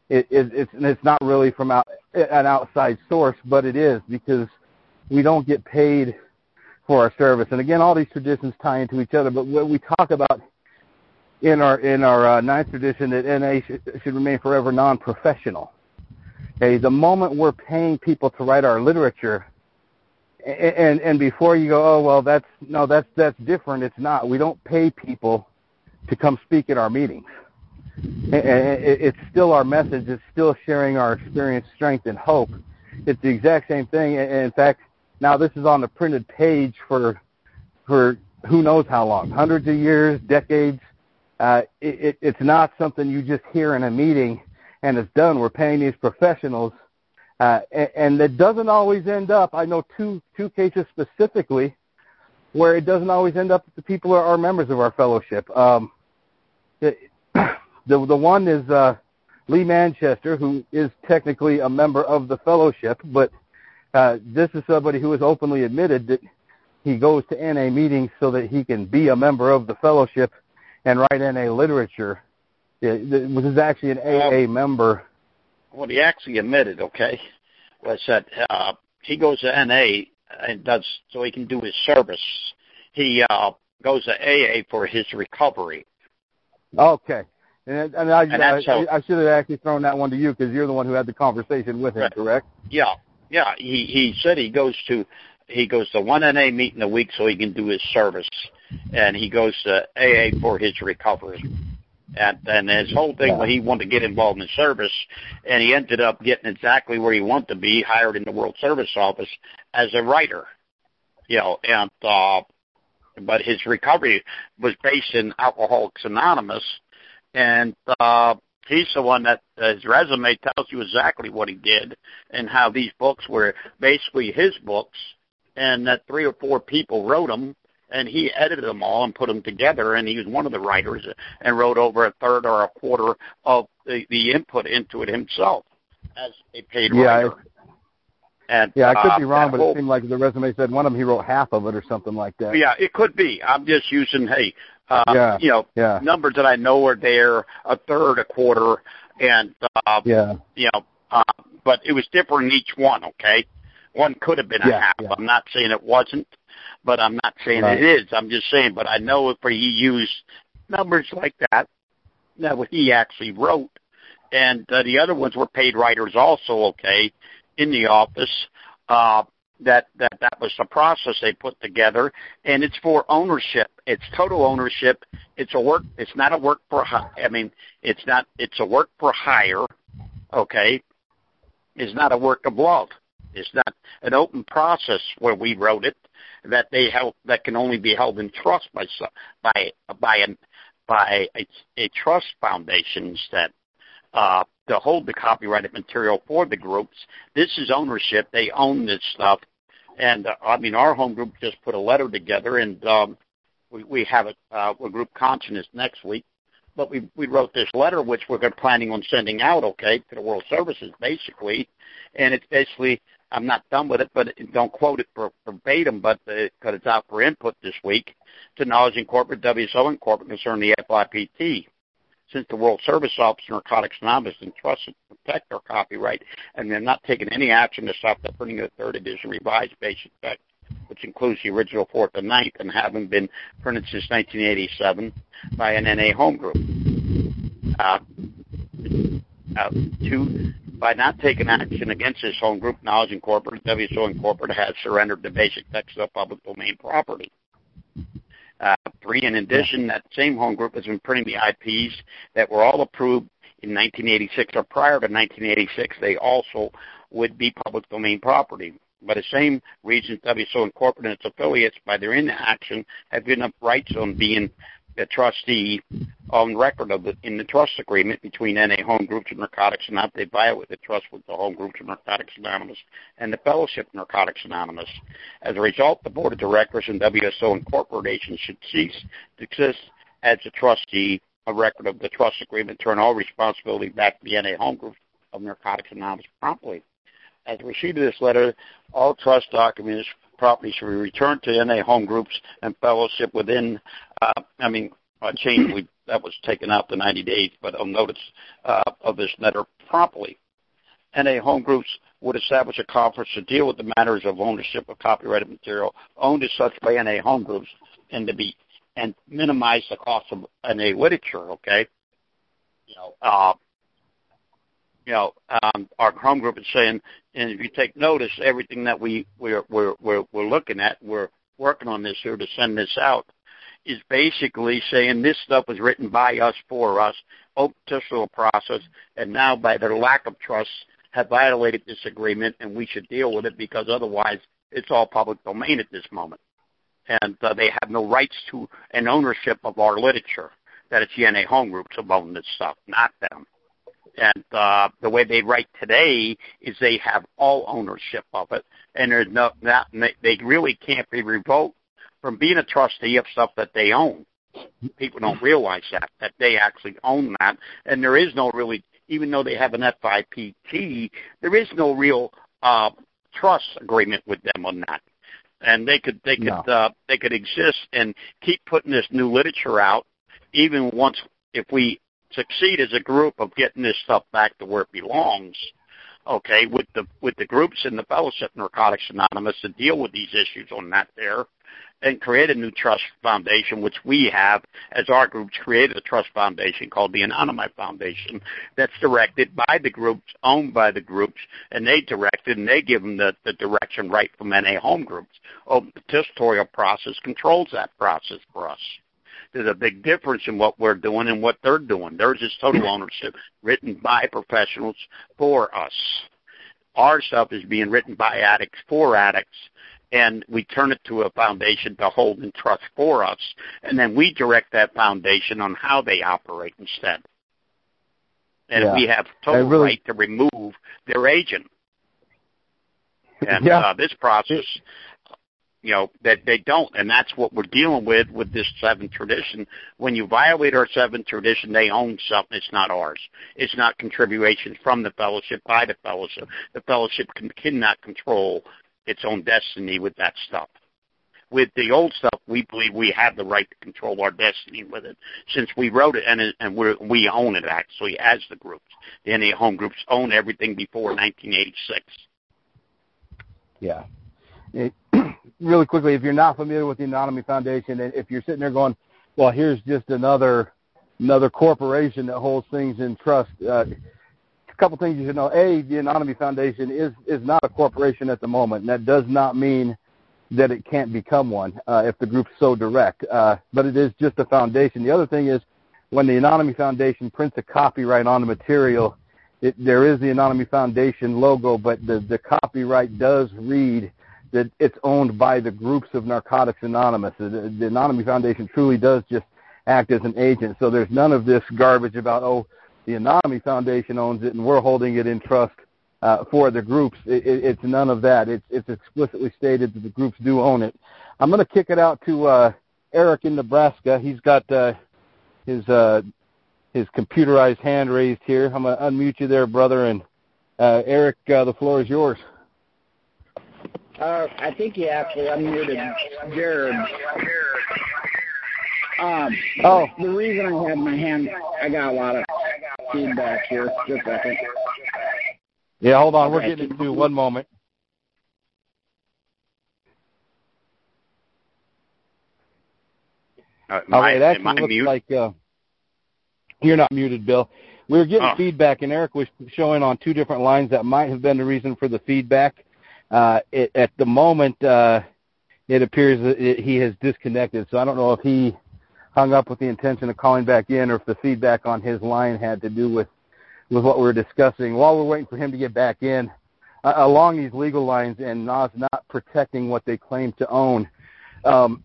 it, it, it's it's not really from out, an outside source, but it is because we don't get paid for our service. And again, all these traditions tie into each other. But what we talk about in our in our uh, ninth tradition that NA should, should remain forever non-professional. Okay, the moment we're paying people to write our literature, and, and and before you go, oh well, that's no, that's that's different. It's not. We don't pay people to come speak at our meetings And it's still our message. It's still sharing our experience, strength, and hope. It's the exact same thing. In fact, now this is on the printed page for for who knows how long, hundreds of years, decades. Uh, it, it's not something you just hear in a meeting and it's done. We're paying these professionals, uh, and, and it doesn't always end up. I know two two cases specifically where it doesn't always end up that the people are, are members of our fellowship. Um, [CLEARS THROAT] the the one is uh, Lee Manchester, who is technically a member of the fellowship, but uh, this is somebody who has openly admitted that he goes to NA meetings so that he can be a member of the fellowship and write NA literature. It, it was actually an AA um, member.
What he actually admitted, okay, was that uh, he goes to NA and does so he can do his service. He uh, goes to AA for his recovery.
Okay. And, and I, and I, how, I should have actually thrown that one to you because you're the one who had the conversation with him,
right.
correct?
Yeah, yeah. He he said he goes to he goes to one NA meeting a week so he can do his service, and he goes to AA for his recovery. And and his whole thing, yeah. he wanted to get involved in the service, and he ended up getting exactly where he wanted to be, hired in the World Service Office as a writer. You know, and uh, but his recovery was based in Alcoholics Anonymous and uh, he's the one that uh, his resume tells you exactly what he did and how these books were basically his books, and that three or four people wrote them, and he edited them all and put them together, and he was one of the writers and wrote over a third or a quarter of the, the input into it himself as a paid
yeah,
writer.
And, yeah, I could uh, be wrong, but whole, it seemed like the resume said one of them he wrote half of it or something like that.
Yeah, it could be. I'm just using hey, uh,
yeah,
you know,
yeah.
numbers that I know are there, a third, a quarter, and uh,
yeah,
you know, uh, but it was different in each one. Okay, one could have been a half.
Yeah.
I'm not saying it wasn't, but I'm not saying
right.
it is. I'm just saying, but I know if he used numbers like that, that what he actually wrote, and uh, the other ones were paid writers also. Okay, in the office. Uh, that that that was the process they put together and it's for ownership. It's total ownership. It's a work it's not a work for i mean it's not it's a work for hire okay? It's not a work of love. It's not an open process where we wrote it that they help that can only be held in trust by by by an by a, a trust foundations that uh, to hold the copyrighted material for the groups. This is ownership. They own this stuff. And uh, I mean, our home group just put a letter together, and um, we, we have a, uh, a group consciousness next week. But we we wrote this letter, which we're planning on sending out, okay, to the World Services, basically, and it's basically I'm not done with it, but don't quote it verbatim, but because uh, it's out for input this week to Knowledge Incorporated, WSO Incorporated concerning the FIPT. Since the World Service Office Narcotics Anonymous entrusted to protect our copyright, and they're not taking any action to stop the printing of the third edition revised basic text, which includes the original fourth and ninth, and haven't been printed since 1987 by an NA home group. Uh, uh, two, by not taking action against this home group, Knowledge Incorporated, WSO Incorporated has surrendered the basic text of public domain property. Uh, three, in addition, that same home group has been printing the IPs that were all approved in 1986 or prior to 1986. They also would be public domain property. But the same Regents WSO Incorporated and its affiliates, by their inaction, have given up rights on being a trustee on record of the, in the trust agreement between NA Home Groups of Narcotics Anonymous. They violate the trust with the Home Groups of Narcotics Anonymous and the Fellowship Narcotics Anonymous. As a result, the Board of Directors and WSO Incorporation should cease to exist as a trustee of record of the trust agreement, turn all responsibility back to the NA Home Groups of Narcotics Anonymous promptly. As a receipt of this letter, all trust documents property should be returned to NA home groups and fellowship within, uh, I mean, a change we, that was taken out to 90 days, but on notice uh, of this letter promptly. NA home groups would establish a conference to deal with the matters of ownership of copyrighted material owned as such by NA home groups and to be and minimize the cost of NA literature. Okay, you know, uh, you know, um, our home group is saying, and if you take notice, everything that we we're we're we're, we're looking at, we're working on this here to send this out, is basically saying this stuff was written by us for us, open testicle process, and now by their lack of trust have violated this agreement, and we should deal with it because otherwise it's all public domain at this moment, and uh, they have no rights to an ownership of our literature. That it's NA home groups who own this stuff, not them. And uh, the way they write today is they have all ownership of it, and there's no that they really can't be revoked from being a trustee of stuff that they own. People don't realize that that they actually own that, and there is no really, even though they have an FIPT, there is no real uh, trust agreement with them on that. And they could they could no. uh, they could exist and keep putting this new literature out, even once if we succeed as a group of getting this stuff back to where it belongs, okay, with the with the groups in the Fellowship Narcotics Anonymous to deal with these issues on that there and create a new trust foundation, which we have as our groups created a trust foundation called the Anonymous Foundation that's directed by the groups, owned by the groups, and they direct it and they give them the, the direction right from NA home groups. Oh, the testatorial process controls that process for us there's a big difference in what we're doing and what they're doing. Theirs is total [LAUGHS] ownership, written by professionals for us. Our stuff is being written by addicts for addicts, and we turn it to a foundation to hold and trust for us, and then we direct that foundation on how they operate instead. And yeah. we have total really, right to remove their agent. And yeah. uh, this process you know that they don't. And that's what we're dealing with with this seventh tradition. When you violate our seventh tradition they own something. It's not ours. It's not contributions from the fellowship by the fellowship. The fellowship can, cannot control its own destiny with that stuff. With the old stuff we believe we have the right to control our destiny with it. Since we wrote it and and we we own it actually as the groups. The NA home groups own everything before 1986
yeah. It, really quickly, if you're not familiar with the Anonymous Foundation, and if you're sitting there going, well, here's just another another corporation that holds things in trust. Uh, a couple things you should know. A, the Anonymous Foundation is is not a corporation at the moment, and that does not mean that it can't become one uh, if the group's so direct. Uh, but it is just a foundation. The other thing is when the Anonymous Foundation prints a copyright on the material, it, there is the Anonymous Foundation logo, but the, the copyright does read that it's owned by the groups of Narcotics Anonymous. The, the Anonymous Foundation truly does just act as an agent. So there's none of this garbage about oh the Anonymous Foundation owns it and we're holding it in trust uh, for the groups. It, it, it's none of that. It's it's explicitly stated that the groups do own it. I'm going to kick it out to uh, Eric in Nebraska. He's got uh, his uh, his computerized hand raised here. I'm going to unmute you there, brother. And uh, Eric, uh, the floor is yours.
Uh, I think you actually unmuted Jared. Um,
Oh.
the reason I had my hand, I got a lot of feedback here. Just a second.
Yeah, hold on. We're getting into one moment.
Uh, am
All right, it actually looks
mute?
like uh, you're not muted, Bill. We were getting
Oh.
feedback, and Eric was showing on two different lines that might have been the reason for the feedback. Uh, it, at the moment, uh, it appears that it, he has disconnected, so I don't know if he hung up with the intention of calling back in or if the feedback on his line had to do with, with what we were discussing. While we're waiting for him to get back in, uh, along these legal lines and NAWS not protecting what they claim to own, um,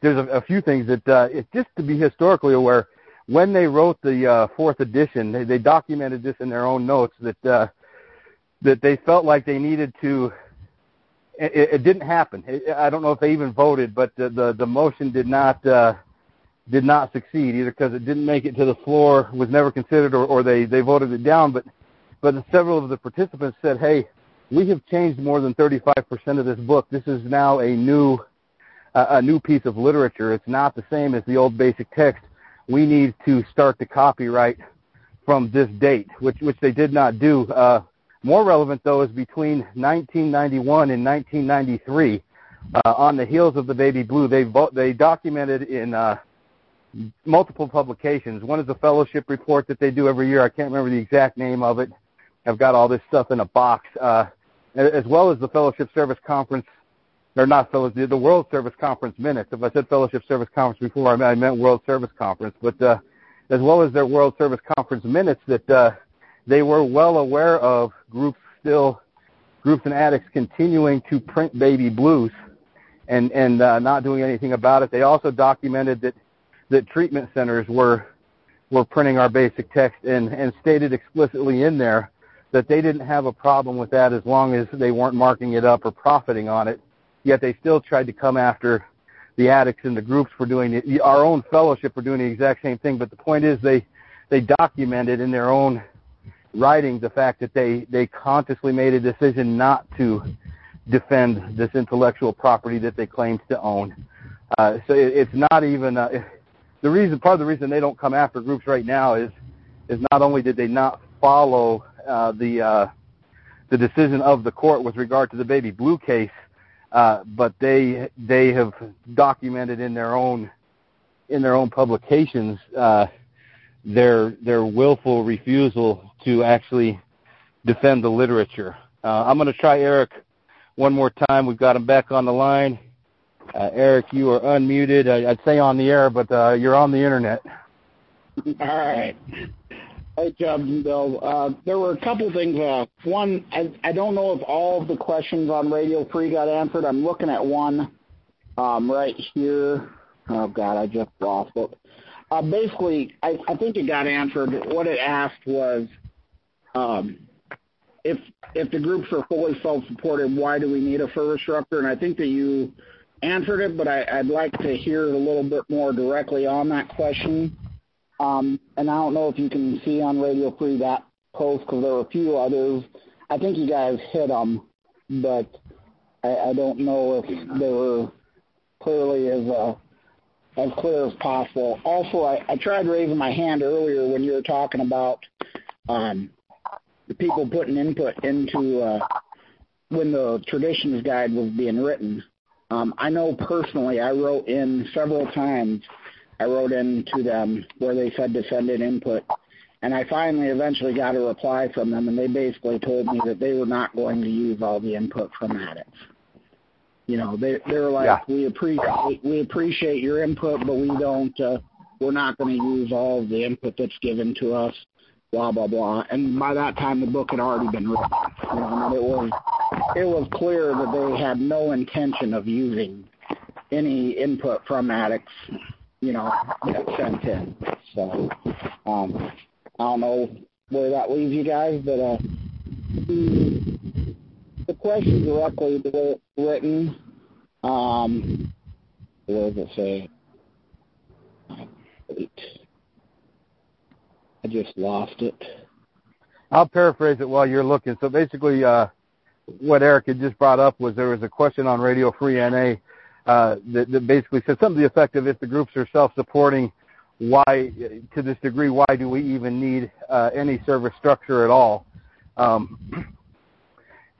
there's a, a few things that uh, it's just to be historically aware. When they wrote the uh, fourth edition, they, they documented this in their own notes that uh, that they felt like they needed to. It, it didn't happen. It, I don't know if they even voted, but the the, the motion did not uh, did not succeed either because it didn't make it to the floor, was never considered, or, or they they voted it down. But but several of the participants said, "Hey, we have changed more than 35% of this book. This is now a new a new piece of literature. It's not the same as the old basic text. We need to start the copyright from this date, which which they did not do. Uh, more relevant though is between 1991 and 1993. Uh, on the heels of the baby blue, they vo- they documented in uh, multiple publications. One is a fellowship report that they do every year. I can't remember the exact name of it. I've got all this stuff in a box, uh, as well as the Fellowship Service Conference or not fellowship, the World Service Conference minutes. If I said Fellowship Service Conference before, I meant, I meant World Service Conference, but uh, as well as their World Service Conference minutes, that uh, they were well aware of groups still, groups and addicts continuing to print baby blues, and and uh, not doing anything about it. They also documented that that treatment centers were were printing our basic text and and stated explicitly in there that they didn't have a problem with that as long as they weren't marking it up or profiting on it yet they still tried to come after the addicts and the groups for doing it. Our own fellowship for doing the exact same thing. But the point is, they they documented in their own writing the fact that they they consciously made a decision not to defend this intellectual property that they claimed to own. Uh, so it, it's not even uh, the reason. Part of the reason they don't come after groups right now is is not only did they not follow uh, the uh, the decision of the court with regard to the baby blue case, uh, but they they have documented in their own in their own publications uh, their their willful refusal to actually defend the literature. Uh, I'm going to try Eric one more time. We've got him back on the line. Uh, Eric, you are unmuted. I, I'd say on the air, but uh, you're on the internet.
All right. Hey, Chubbs and Bill. Uh, there were a couple things. Uh, one, I, I don't know if all of the questions on Radio Free got answered. I'm looking at one um, right here. Oh, God, I just lost it. Uh, basically, I, I think it got answered. What it asked was if if the groups are fully self-supported, why do we need a service director? And I think that you answered it, but I'd like to hear a little bit more directly on that question. Um, and I don't know if you can see on Radio Free that post because there were a few others. I think you guys hit them, but I, don't know if they were clearly as uh, clear as possible. Also, I, I tried raising my hand earlier when you were talking about um, the people putting input into uh, when the traditions guide was being written. Um, I know personally, I wrote in several times I wrote in to them where they said to send in input. And I finally eventually got a reply from them, and they basically told me that they were not going to use all the input from addicts. You know, they they were like,
Yeah.
we appreciate we appreciate your input, but we don't. Uh, we're not going to use all of the input that's given to us. Blah blah blah. And by that time, the book had already been written. You know, and it was it was clear that they had no intention of using any input from addicts you know, get sent in. So, um, I don't know where that leaves you guys, but uh, the, the question directly it's written, um, where does it say? Wait. I just lost it.
I'll paraphrase it while you're looking. So basically, uh, what Eric had just brought up was there was a question on Radio Free NA uh, that, that basically said something to the effect of if the groups are self-supporting, why, to this degree, why do we even need uh, any service structure at all? Um,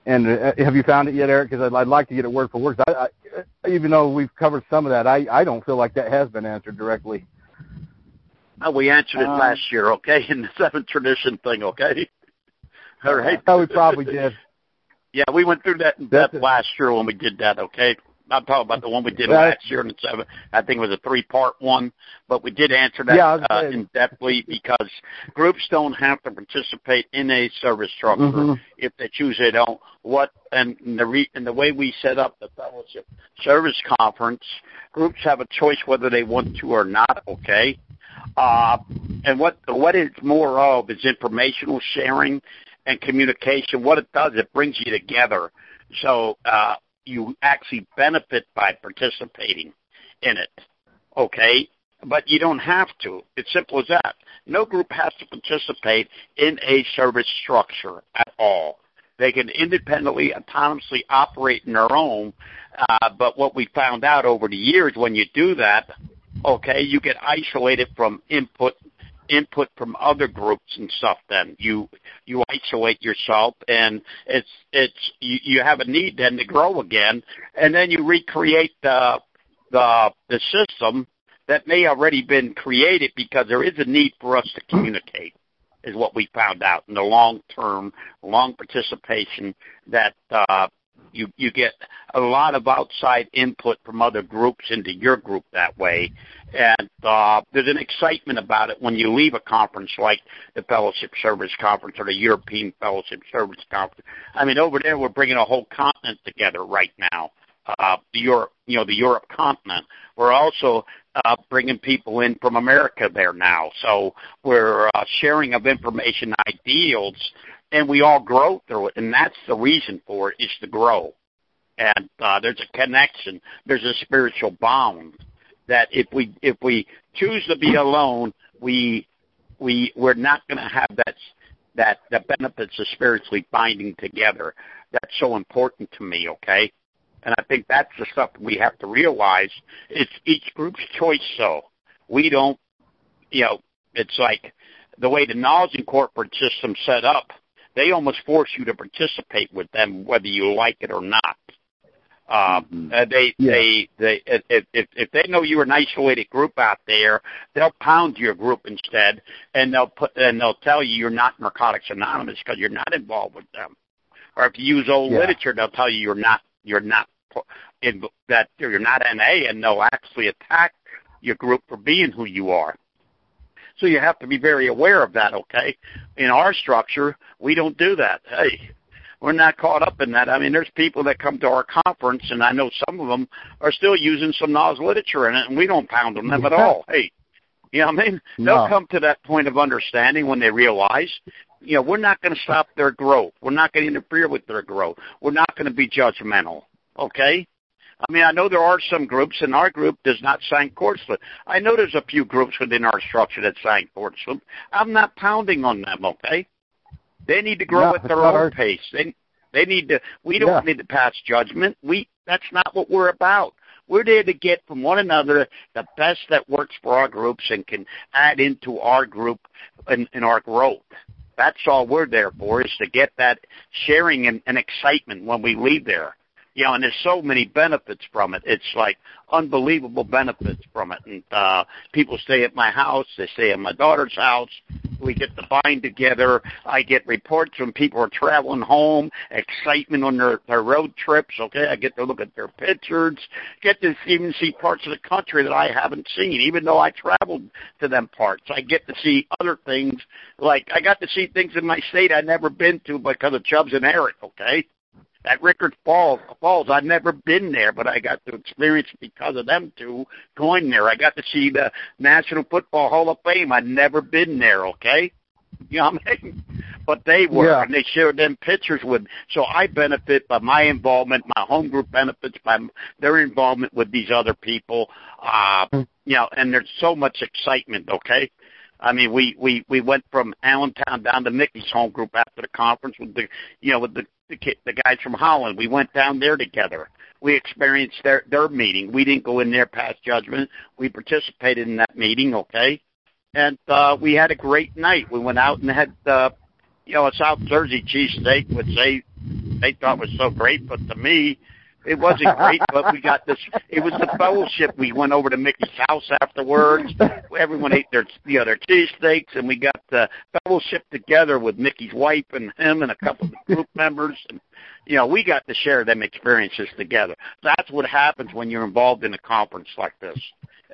and uh, have you found it yet, Eric? Because I'd, I'd like to get it word for word. I, I, even though we've covered some of that, I, I don't feel like that has been answered directly.
Oh, we answered it um, last year, okay, in the seventh tradition thing, okay. [LAUGHS]
All right. Oh, we probably did. [LAUGHS]
Yeah, we went through that in depth last year when we did that, okay. I'm talking about the one we did last year in the seventh. I think it was a three-part one, but we did answer that
yeah,
uh, in depthly because groups don't have to participate in a service structure
mm-hmm.
if they choose they don't. What and the re, and the way we set up the fellowship service conference, groups have a choice whether they want to or not. Okay, uh, and what what it's more of is informational sharing and communication. What it does, it brings you together. So uh, you actually benefit by participating in it. Okay? But you don't have to. It's simple as that. No group has to participate in a service structure at all. They can independently, autonomously operate in their own. Uh, but what we found out over the years, when you do that, okay, you get isolated from input input from other groups and stuff then. You you isolate yourself and it's it's you, you have a need then to grow again. And then you recreate the the the system that may already been created because there is a need for us to communicate is what we found out in the long term long participation that uh you you get a lot of outside input from other groups into your group that way and uh, there's an excitement about it when you leave a conference like the Fellowship Service Conference or the European Fellowship Service Conference. I mean, over there we're bringing a whole continent together right now. Uh, the Europe, you know, the Europe continent. We're also uh, bringing people in from America there now. So we're uh, sharing of information, ideals, and we all grow through it. And that's the reason for it is to grow. And uh, there's a connection. There's a spiritual bond that if we if we choose to be alone, we we we're not going to have that that the benefits of spiritually binding together. That's so important to me. Okay, and I think that's the stuff we have to realize. It's each group's choice. So we don't, you know, it's like the way the knowledge and corporate system set up. They almost force you to participate with them, whether you like it or not. Um, mm-hmm. uh, they, yeah. they, they, if, if, if they know you're an isolated group out there, they'll pound your group instead, and they'll put, and they'll tell you you're not Narcotics Anonymous because you're not involved with them. Or if you use old yeah. literature, they'll tell you you're not, you're not in that you're not NA, and they'll actually attack your group for being who you are. So you have to be very aware of that. Okay, in our structure, we don't do that. Hey, we're not caught up in that. I mean, there's people that come to our conference, and I know some of them are still using some NAWS literature in it, and we don't pound on them at all. Hey, you know what I mean? No. They'll come to that point of understanding when they realize, you know, we're not going to stop their growth. We're not going to interfere with their growth. We're not going to be judgmental. Okay? I mean, I know there are some groups, and our group does not sign court slip. I know there's a few groups within our structure that sign court slip. I'm not pounding on them, okay? They need to grow at their own our... pace. They they need to. We don't yeah. need to pass judgment. We that's not what we're about. We're there to get from one another the best that works for our groups and can add into our group and, and our growth. That's all we're there for is to get that sharing and, and excitement when we leave there you know, and there's so many benefits from it. It's like unbelievable benefits from it. And uh, people stay at my house. They stay at my daughter's house. We get to bind together. I get reports when people are traveling home, excitement on their, their road trips. Okay, I get to look at their pictures. Get to even see parts of the country that I haven't seen, even though I traveled to them parts. I get to see other things. Like I got to see things in my state I'd never been to because of Chubbs and Eric. Okay at Rickard Falls, Falls. I'd never been there, but I got to experience because of them two going there. I got to see the National Football Hall of Fame. I'd never been there. Okay, you know what I mean? But they were, yeah. and they shared them pictures with. So I benefit by my involvement. My home group benefits by their involvement with these other people. Uh, you know, and there's so much excitement. Okay, I mean, we we we went from Allentown down to Mickey's home group after the conference with the you know with the the the guys from Holland. We went down there together. We experienced their their meeting. We didn't go in there past judgment. We participated in that meeting, okay? And uh we had a great night. We went out and had uh you know, a South Jersey cheesesteak, which they they thought was so great, but to me, it wasn't great. but we got this. It was the fellowship. We went over to Mickey's house afterwards. Everyone ate their you know their cheesesteaks, and we got the fellowship together with Mickey's wife and him and a couple of the group members. And you know, we got to share them experiences together. That's what happens when you're involved in a conference like this.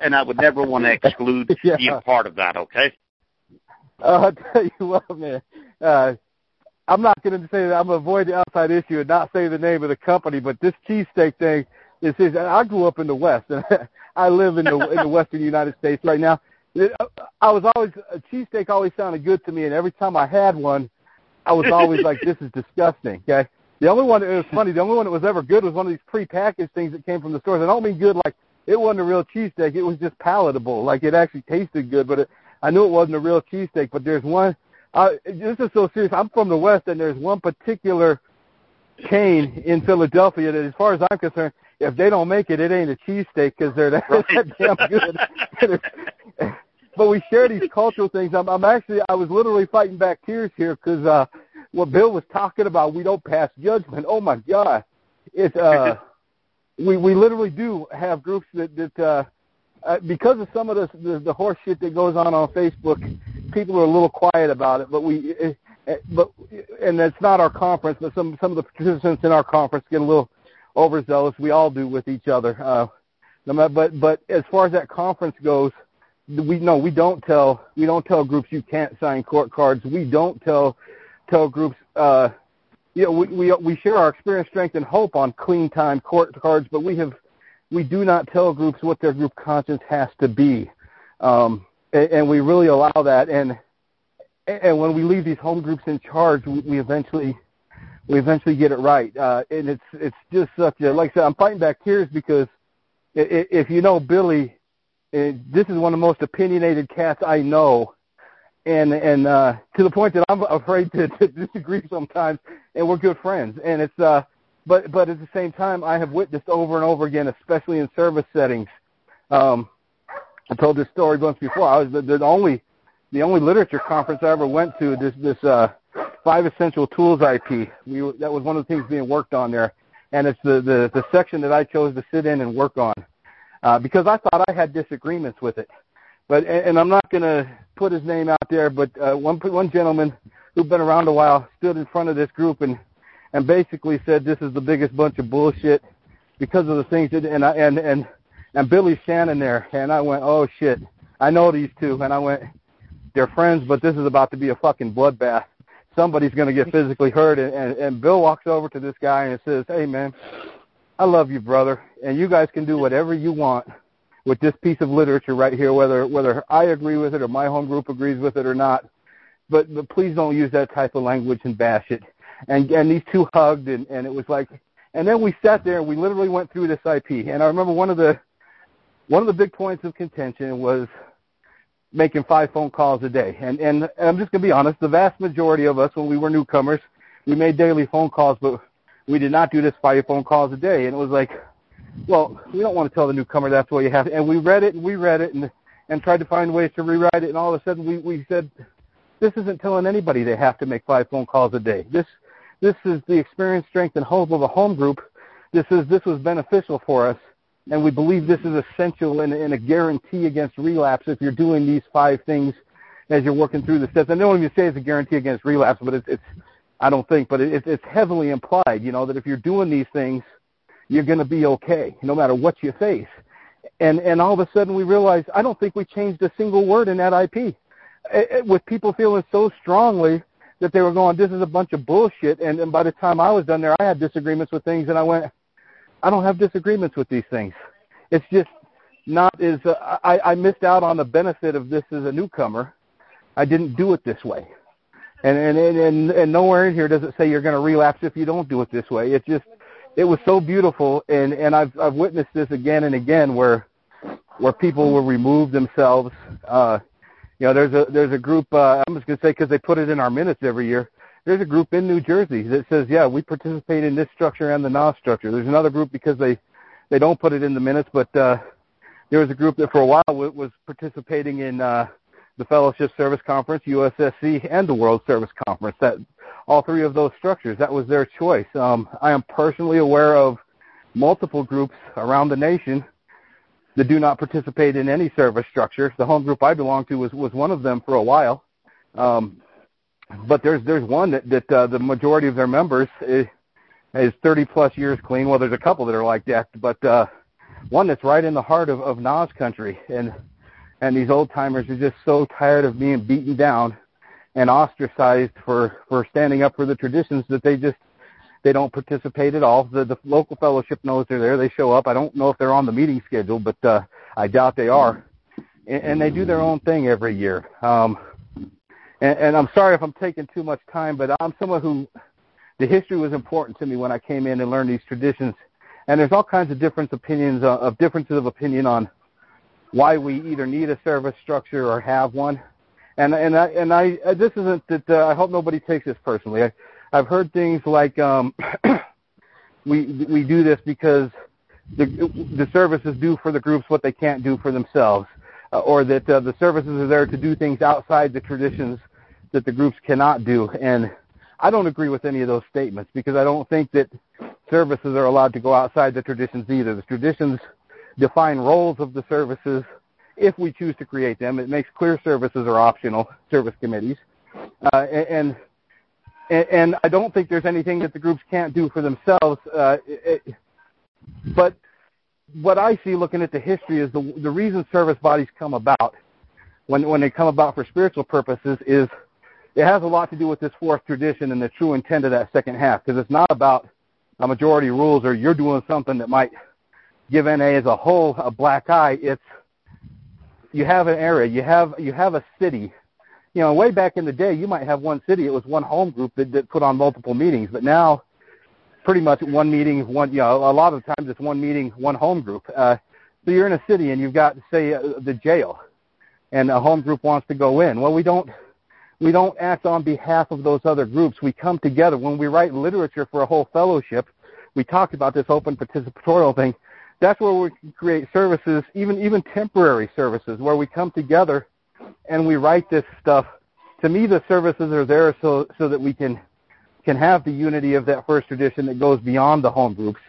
And I would never want to exclude [LAUGHS] yeah. being part of that. Okay. [LAUGHS]
Uh, I'll tell you what, man. Uh, I'm not going to say that I'm going to avoid the outside issue and not say the name of the company, but this cheesesteak thing is. is I grew up in the West, and [LAUGHS] I live in the in the Western United States right now. I was always a cheesesteak always sounded good to me, and every time I had one, I was always like, "This is disgusting." Okay. The only one it was funny. The only one that was ever good was one of these prepackaged things that came from the stores. I don't mean good like it wasn't a real cheesesteak. It was just palatable. Like it actually tasted good, but it, I knew it wasn't a real cheesesteak. But there's one uh, this is so serious. I'm from the West, and there's one particular chain in Philadelphia that, as far as I'm concerned, if they don't make it, it ain't a cheesesteak because they're that, [LAUGHS] right. that damn good. [LAUGHS] but we share these cultural things. I'm, I'm actually, I was literally fighting back tears here because uh, what Bill was talking about, we don't pass judgment. Oh my God, it's uh, [LAUGHS] we we literally do have groups that that uh, uh, because of some of the, the the horse shit that goes on on Facebook, people are a little quiet about it. But we, uh, uh, but and it's not our conference, but some some of the participants in our conference get a little overzealous. We all do with each other. Uh, but but as far as that conference goes, we no we don't tell we don't tell groups you can't sign court cards. We don't tell tell groups. uh you know, we, we we share our experience, strength, and hope on clean time court cards, but we have we do not tell groups what their group conscience has to be, um, and, and we really allow that. And and when we leave these home groups in charge, we, we eventually we eventually get it right. Uh, and it's it's just such a like I said, I'm fighting back tears because if you know Billy, this is one of the most opinionated cats I know, and and uh, to the point that I'm afraid to, to disagree sometimes, and we're good friends. And it's uh, but but at the same time, I have witnessed over and over again, especially in service settings. Um, I told this story once before. I was the, the only the only literature conference I ever went to. This this uh, five essential tools IP. We that was one of the things being worked on there, and it's the the, the section that I chose to sit in and work on uh, because I thought I had disagreements with it. But and, I'm not going to put his name out there, but uh, one one gentleman who'd been around a while stood in front of this group and and basically said this is the biggest bunch of bullshit because of the things that and I and and and Billy Shannon there and I went, Oh shit. I know these two and I went they're friends but this is about to be a fucking bloodbath. Somebody's gonna get physically hurt and, and, and Bill walks over to this guy and says, Hey man, I love you brother and you guys can do whatever you want with this piece of literature right here, whether whether I agree with it or my home group agrees with it or not. But but please don't use that type of language and bash it and and these two hugged and and it was like and then we sat there and we literally went through this IP and I remember one of the one of the big points of contention was making five phone calls a day. And and, I'm just going to be honest the vast majority of us when we were newcomers we made daily phone calls but we did not do this five phone calls a day. And it was like well we don't want to tell the newcomer that's what you have. And we read it and we read it and and tried to find ways to rewrite it. And all of a sudden we we said this isn't telling anybody they have to make five phone calls a day. This this is the experience, strength, and hope of a home group. This is this was beneficial for us, and we believe this is essential and, and a guarantee against relapse if you're doing these five things as you're working through the steps. I don't even say it's a guarantee against relapse, but it's, it's I don't think, but it, it's heavily implied. You know that if you're doing these things, you're going to be okay, no matter what you face. And and all of a sudden we realize I don't think we changed a single word in that IP. It, it, with people feeling so strongly that they were going, this is a bunch of bullshit. And, and by the time I was done there, I had disagreements with things, and I went, I don't have disagreements with these things. It's just not as uh, I, I missed out on the benefit of this as a newcomer. I didn't do it this way, and and and and and nowhere in here does it say you're going to relapse if you don't do it this way. It's just it was so beautiful, and and I've I've witnessed this again and again where where people will remove themselves uh, you know, there's a there's a group. Uh, I'm just gonna say because they put it in our minutes every year. There's a group in New Jersey that says, yeah, we participate in this structure and the NAWS structure. There's another group because they they don't put it in the minutes, but uh, there was a group that for a while was participating in uh, the Fellowship Service Conference, USSC, and the World Service Conference. That all three of those structures. That was their choice. Um, I am personally aware of multiple groups around the nation that do not participate in any service structure. The home group I belong to was was one of them for a while. Um, but there's there's one that that uh, the majority of their members is, is 30 plus years clean. Well, there's a couple that are like that, but uh, one that's right in the heart of, of NAWS country, and and these old timers are just so tired of being beaten down and ostracized for for standing up for the traditions that they just they don't participate at all. The the local fellowship knows they're there. They show up. I don't know if they're on the meeting schedule, but uh, I doubt they are. And, and they do their own thing every year. Um, and, and I'm sorry if I'm taking too much time, but I'm someone who the history was important to me when I came in and learned these traditions. And there's all kinds of different opinions uh, of differences of opinion on why we either need a service structure or have one. And and I and I uh, this isn't that uh, I hope nobody takes this personally. I, I've heard things like um, [CLEARS THROAT] we we do this because the the services do for the groups what they can't do for themselves, uh, or that uh, the services are there to do things outside the traditions that the groups cannot do. And I don't agree with any of those statements because I don't think that services are allowed to go outside the traditions either. The traditions define roles of the services if we choose to create them. It makes clear services are optional, service committees. Uh, and, and, and I don't think there's anything that the groups can't do for themselves. Uh, it, but what I see looking at the history is the, the reason service bodies come about when, when they come about for spiritual purposes is – it has a lot to do with this fourth tradition and the true intent of that second half because it's not about a majority rules or you're doing something that might give NA as a whole a black eye. It's you have an area, you have you have a city. You know, way back in the day, you might have one city. It was one home group that, that put on multiple meetings, but now, pretty much one meeting, one you know, a lot of times it's one meeting, one home group. Uh, so you're in a city and you've got, say, uh, the jail, and a home group wants to go in. Well, we don't we don't act on behalf of those other groups. We come together. When we write literature for a whole fellowship, we talk about this open participatorial thing. That's where we create services, even even temporary services, where we come together and we write this stuff. To me, the services are there so so that we can can have the unity of that first tradition that goes beyond the home groups,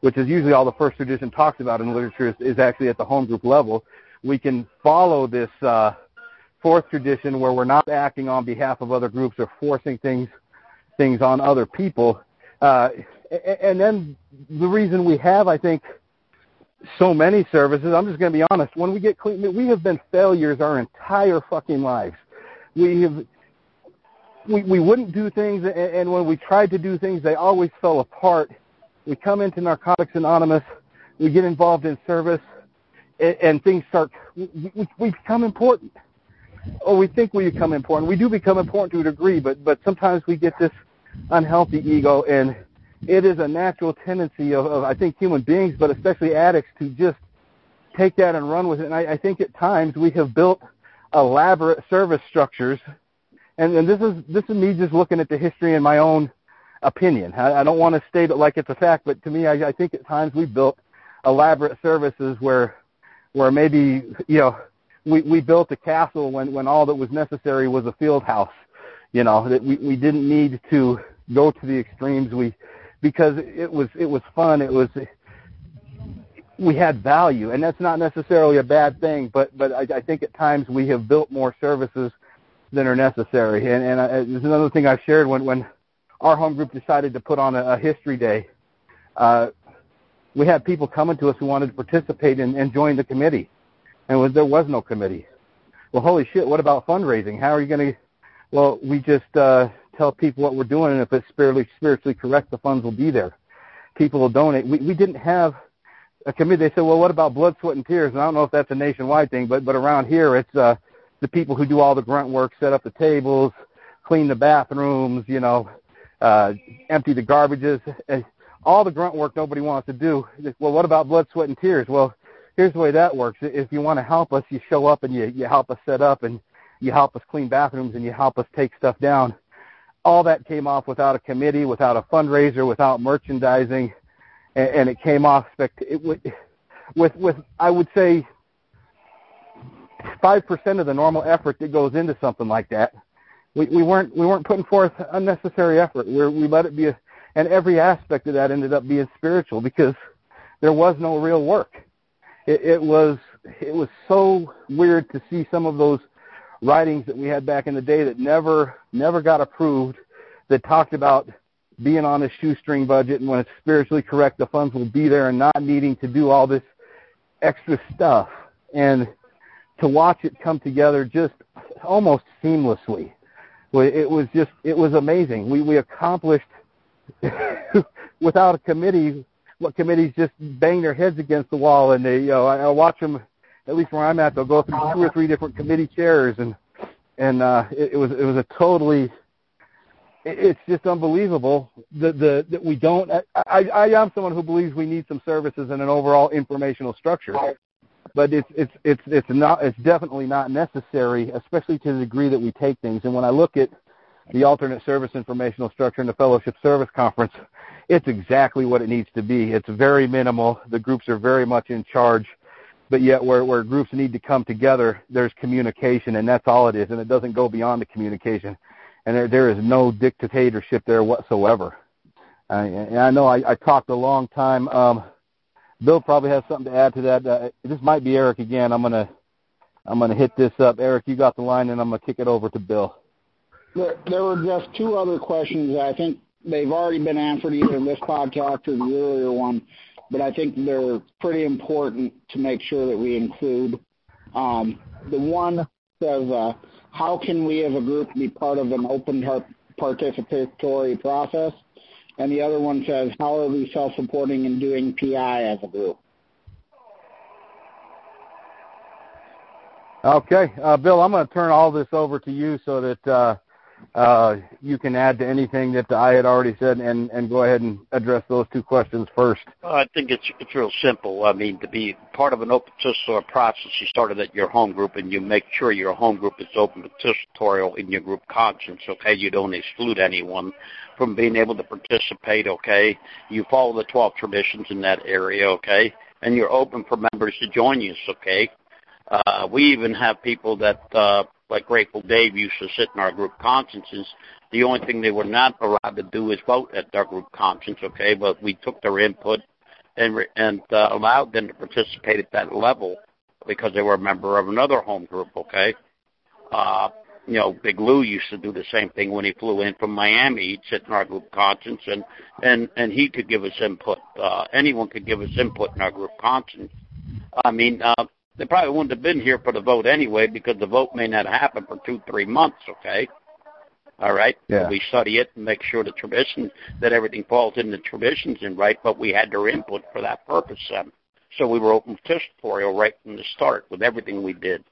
which is usually all the first tradition talks about in literature is, is actually at the home group level. We can follow this uh, fourth tradition where we're not acting on behalf of other groups or forcing things things on other people. Uh, and then the reason we have, I think, so many services, I'm just going to be honest, when we get clean, we have been failures our entire fucking lives. We have, we, we wouldn't do things, and when we tried to do things, they always fell apart. We come into Narcotics Anonymous, we get involved in service, and, and things start, we, we, we become important or we think we become important. We do become important to a degree, but but sometimes we get this unhealthy ego, and it is a natural tendency of, of I think human beings, but especially addicts, to just take that and run with it. And I, I think at times we have built elaborate service structures, and, and this is this is me just looking at the history in my own opinion. I, I don't want to state it like it's a fact, but to me, I, I think at times we built elaborate services where where maybe you know we we built a castle when when all that was necessary was a field house. You know that we we didn't need to go to the extremes. We because it was it was fun. It was we had value, and that's not necessarily a bad thing. But but I, I think at times we have built more services than are necessary. And and I, there's another thing I shared when when our home group decided to put on a, a history day. Uh, we had people coming to us who wanted to participate and, and join the committee and was, there was no committee. Well, holy shit! What about fundraising? How are you going to? Well, we just uh, tell people what we're doing, and if it's spiritually spiritually correct, the funds will be there. People will donate. We we didn't have a committee. They said, well, what about blood, sweat, and tears? And I don't know if that's a nationwide thing, but but around here, it's uh, the people who do all the grunt work, set up the tables, clean the bathrooms, you know, uh, empty the garbages, all the grunt work nobody wants to do. Well, what about blood, sweat, and tears? Well, here's the way that works. If you want to help us, you show up and you, you help us set up and you help us clean bathrooms and you help us take stuff down. all that came off without a committee, without a fundraiser, without merchandising, and, and it came off spect- it, with, with with I would say five percent of the normal effort that goes into something like that. We, we weren't we weren't putting forth unnecessary effort. We we let it be, a, and every aspect of that ended up being spiritual because there was no real work. It, it was it was so weird to see some of those writings that we had back in the day that never never got approved that talked about being on a shoestring budget and when it's spiritually correct the funds will be there and not needing to do all this extra stuff and to watch it come together just almost seamlessly it was just it was amazing we we accomplished [LAUGHS] without a committee what committees just bang their heads against the wall and they you know I, I watch them at least where I'm at, they'll go through two or three different committee chairs, and and uh, it, it was it was a totally. It, it's just unbelievable that the that we don't. I, I I am someone who believes we need some services and an overall informational structure, but it's it's it's it's not it's definitely not necessary, especially to the degree that we take things. And when I look at the alternate service informational structure in the fellowship service conference, it's exactly what it needs to be. It's very minimal. The groups are very much in charge but yet where, where groups need to come together, there's communication, and that's all it is, and it doesn't go beyond the communication. And there, there is no dictatorship there whatsoever. Uh, and I know I, I talked a long time. Um, Bill probably has something to add to that. Uh, this might be Eric again. I'm gonna I'm gonna hit this up. Eric, you got the line, and I'm gonna kick it over to Bill.
There, there were just two other questions. I think they've already been answered either in this podcast or the earlier one but I think they're pretty important to make sure that we include. Um, the one says, uh, how can we as a group be part of an open participatory process? And the other one says, how are we self-supporting and doing PI as a group?
Okay, uh, Bill, I'm going to turn all this over to you so that uh, uh, you can add to anything that I had already said, and, and go ahead and address those two questions first.
I think it's it's real simple. I mean, to be part of an open participatory process, you started at your home group, and you make sure your home group is open participatory in your group conscience. Okay, you don't exclude anyone from being able to participate. Okay, you follow the 12 traditions in that area. Okay, and you're open for members to join you. Okay. Uh, we even have people that uh, like Grateful Dave used to sit in our group consciences. The only thing they were not allowed to do is vote at our group conscience, okay? But we took their input and and uh, allowed them to participate at that level because they were a member of another home group, okay? Uh, you know, Big Lou used to do the same thing when he flew in from Miami. He'd sit in our group conscience and and and he could give us input. Uh, anyone could give us input in our group conscience. I mean, uh, they probably wouldn't have been here for the vote anyway because the vote may not happen for two, three months, okay? All right?
Yeah.
We study it and make sure the tradition, that everything falls in the traditions and right, but we had their input for that purpose then. So we were open participatory right from the start with everything we did.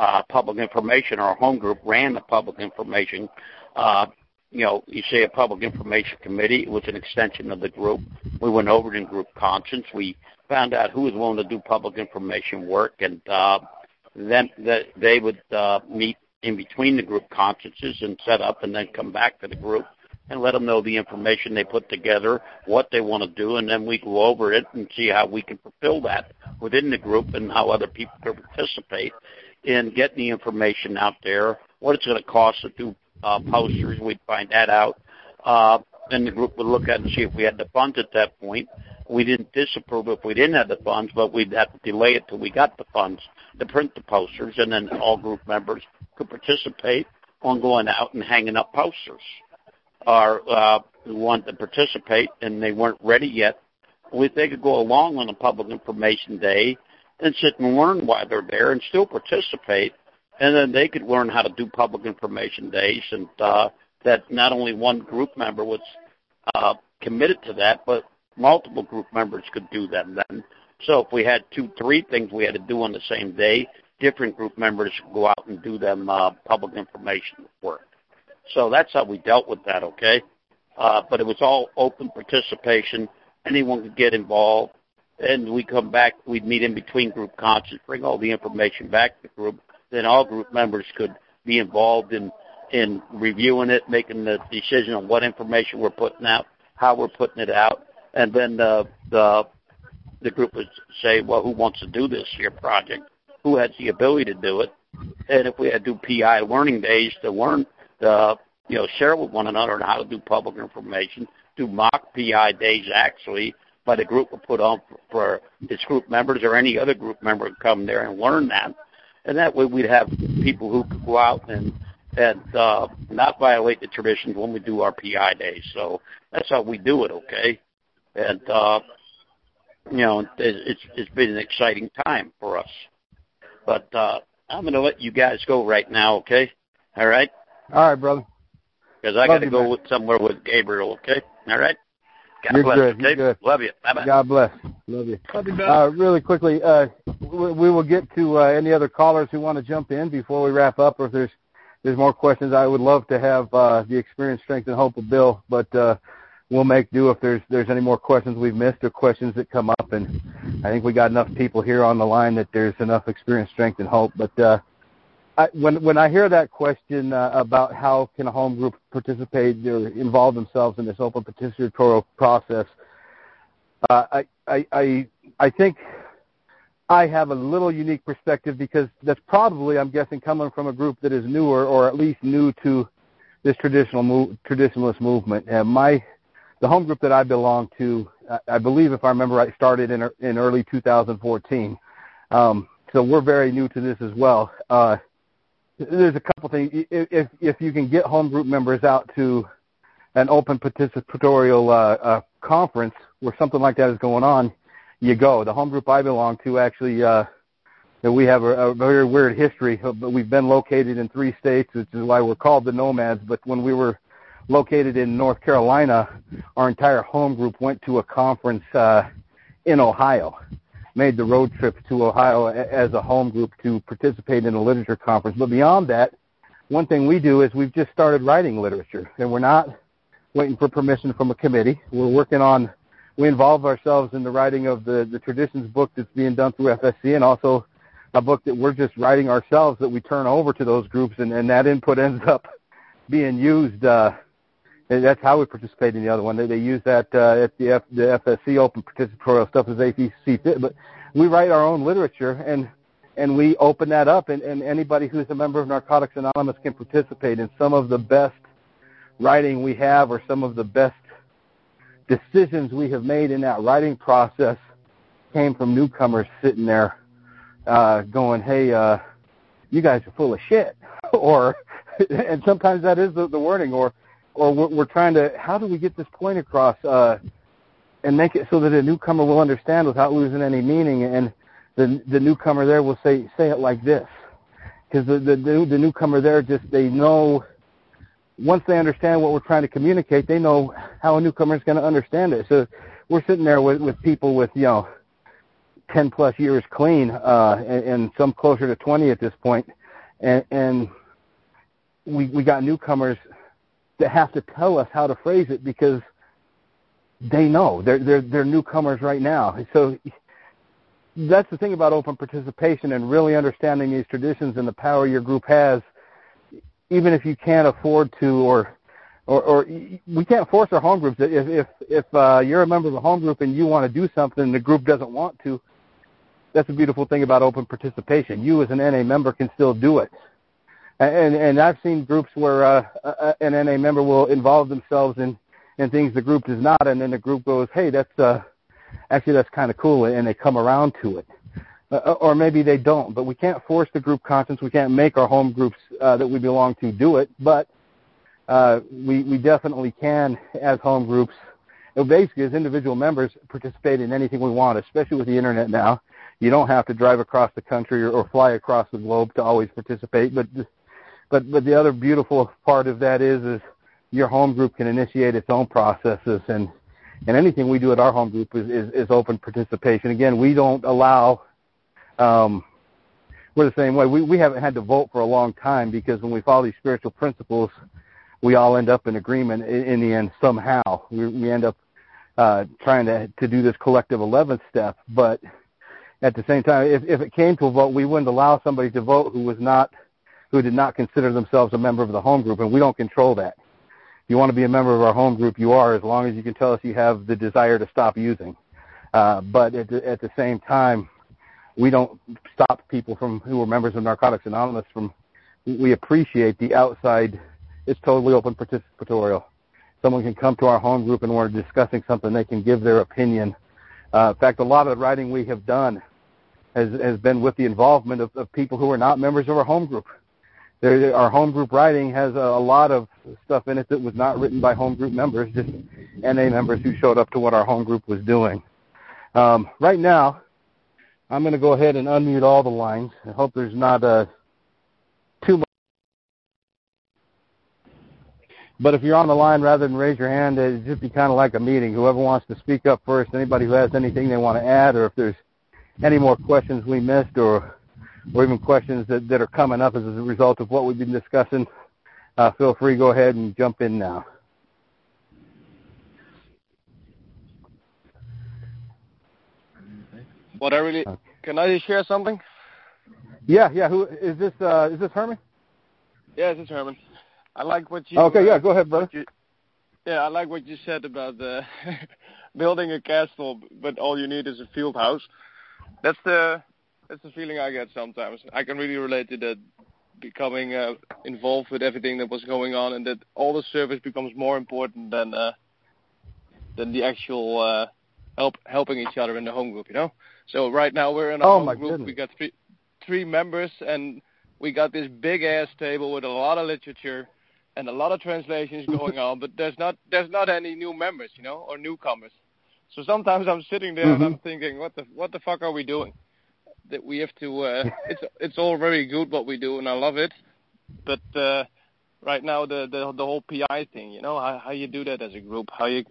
Uh, public information, our home group ran the public information. Uh, you know, you say a public information committee, it was an extension of the group. We went over it in group conscience. We found out who was willing to do public information work, and uh, then that they would uh, meet in between the group conferences and set up, and then come back to the group and let them know the information they put together, what they want to do, and then we go over it and see how we can fulfill that within the group and how other people can participate in getting the information out there, what it's going to cost to do uh, posters. We'd find that out. Uh, then the group would look at and see if we had the funds at that point, we didn't disapprove if we didn't have the funds, but we'd have to delay it till we got the funds to print the posters, and then all group members could participate on going out and hanging up posters. Or uh, who wanted to participate and they weren't ready yet, we, they could go along on a public information day and sit and learn why they're there and still participate, and then they could learn how to do public information days, and uh, that not only one group member was uh, committed to that, but multiple group members could do them then. So if we had two, three things we had to do on the same day, different group members could go out and do them uh, public information work. So that's how we dealt with that, okay? Uh, but it was all open participation. Anyone could get involved. And we come back, we'd meet in between group concerts, bring all the information back to the group. Then all group members could be involved in in reviewing it, making the decision on what information we're putting out, how we're putting it out, and then the the the group would say, well, who wants to do this here project? Who has the ability to do it? And if we had to do PI learning days to learn the you know share with one another on how to do public information, do mock PI days actually by the group would put on for, its group members or any other group member to come there and learn that. And that way we'd have people who could go out and and uh, not violate the traditions when we do our PI days. So that's how we do it, okay? And uh, you know, it's it's been an exciting time for us. But uh, I'm going to let you guys go right now, okay? All right.
All right, brother.
Because I got to go with somewhere with Gabriel, okay? All right. God
You're
bless.
good.
Okay?
You're good.
Love you. Bye bye.
God bless. Love you.
Love you,
Uh, really quickly, uh, we, we will get to uh, any other callers who want to jump in before we wrap up, or if there's there's more questions. I would love to have uh, the experience, strength, and hope of Bill, but uh, we'll make do if there's there's any more questions we've missed or questions that come up. And I think we got enough people here on the line that there's enough experience, strength, and hope. But uh, When when I hear that question uh, about how can a home group participate or involve themselves in this open participatory process, uh, I, I I I think I have a little unique perspective because that's probably I'm guessing coming from a group that is newer or at least new to this traditional traditionalist movement. And my the home group that I belong to, I, I believe if I remember right, started in in early 2014. Um, so we're very new to this as well. Uh, there's a couple things. If if you can get home group members out to an open participatorial uh, uh, conference where something like that is going on, you go. The home group I belong to actually, uh, we have a, a very weird history, but we've been located in three states, which is why we're called the Nomads. But when we were located in North Carolina, our entire home group went to a conference uh, in Ohio made the road trip to Ohio as a home group to participate in a literature conference. But beyond that, one thing we do is we've just started writing literature, and we're not waiting for permission from a committee. We're working on, we involve ourselves in the writing of the, the traditions book that's being done through FSC and also a book that we're just writing ourselves that we turn over to those groups, and, and that input ends up being used. Uh, and that's how we participate in the other one. They, they use that uh, at the, F, the FSC open participatorial stuff as they fit. But we write our own literature, and and we open that up, and, and anybody who's a member of Narcotics Anonymous can participate in some of the best writing we have, or some of the best decisions we have made in that writing process came from newcomers sitting there uh, going, "Hey, uh, you guys are full of shit," [LAUGHS] or and sometimes that is the, the wording, or or we're, we're trying to how do we get this point across uh, and make it so that a newcomer will understand without losing any meaning, and the the newcomer there will say say it like this, because the, the the newcomer there just they know once they understand what we're trying to communicate, they know how a newcomer is going to understand it. So we're sitting there with with people with you know. 10 plus years clean, uh, and, and some closer to 20 at this point, and, and we we got newcomers that have to tell us how to phrase it because they know they're they're they're newcomers right now. So that's the thing about open participation and really understanding these traditions and the power your group has. Even if you can't afford to, or or, or we can't force our home groups. If if if uh, you're a member of a home group and you want to do something and the group doesn't want to, that's a beautiful thing about open participation. You as an NA member can still do it and and I've seen groups where uh, an NA member will involve themselves in in things the group does not, and then the group goes, "Hey, that's uh, actually that's kind of cool," and they come around to it. Uh, or maybe they don't, but we can't force the group conscience. We can't make our home groups uh, that we belong to do it, but uh, we we definitely can, as home groups, basically as individual members, participate in anything we want, especially with the internet now. You don't have to drive across the country or, or fly across the globe to always participate, but just but but the other beautiful part of that is is your home group can initiate its own processes and and anything we do at our home group is is, is open participation. Again, we don't allow. Um, we're the same way. We we haven't had to vote for a long time because when we follow these spiritual principles, we all end up in agreement in, in the end somehow. We we end up uh, trying to to do this collective eleventh step, but at the same time, if if it came to a vote, we wouldn't allow somebody to vote who was not who did not consider themselves a member of the home group, and we don't control that. If you want to be a member of our home group, you are, as long as you can tell us you have the desire to stop using. Uh, but at the, at the same time, we don't stop people from who are members of Narcotics Anonymous from. We appreciate the outside. It's totally open participatorial. Someone can come to our home group and we're discussing something. They can give their opinion. Uh, in fact, a lot of the writing we have done has has been with the involvement of, of people who are not members of our home group. There, our home group writing has a, a lot of stuff in it that was not written by home group members, just NA members who showed up to what our home group was doing. Um, right now, I'm going to go ahead and unmute all the lines. I hope there's not uh, too much. But if you're on the line, rather than raise your hand, it'd just be kind of like a meeting. Whoever wants to speak up first, anybody who has anything they want to add, or if there's any more questions we missed, or or even questions that, that are coming up as a result of what we've been discussing, uh, feel free go ahead and jump in now.
What I really okay. can I share something?
Yeah, yeah. Who is this? Uh, is this Herman?
Yeah, this is Herman. I like what you.
Okay, yeah. Go ahead, brother.
You, yeah, I like what you said about uh, [LAUGHS] building a castle, but all you need is a field house. That's the that's the feeling I get sometimes. I can really relate to that becoming uh, involved with everything that was going on, and that all the service becomes more important than uh, than the actual uh, help helping each other in the home group. You know. So right now we're in a
oh,
home group.
Goodness.
We got three three members, and we got this big ass table with a lot of literature and a lot of translations [LAUGHS] going on. But there's not there's not any new members, you know, or newcomers. So sometimes I'm sitting there
mm-hmm.
and I'm thinking, what the what the fuck are we doing? That we have to. Uh, [LAUGHS] it's it's all very good what we do, and I love it. But uh, right now, the, the the whole PI thing, you know, how how you do that as a group, how you.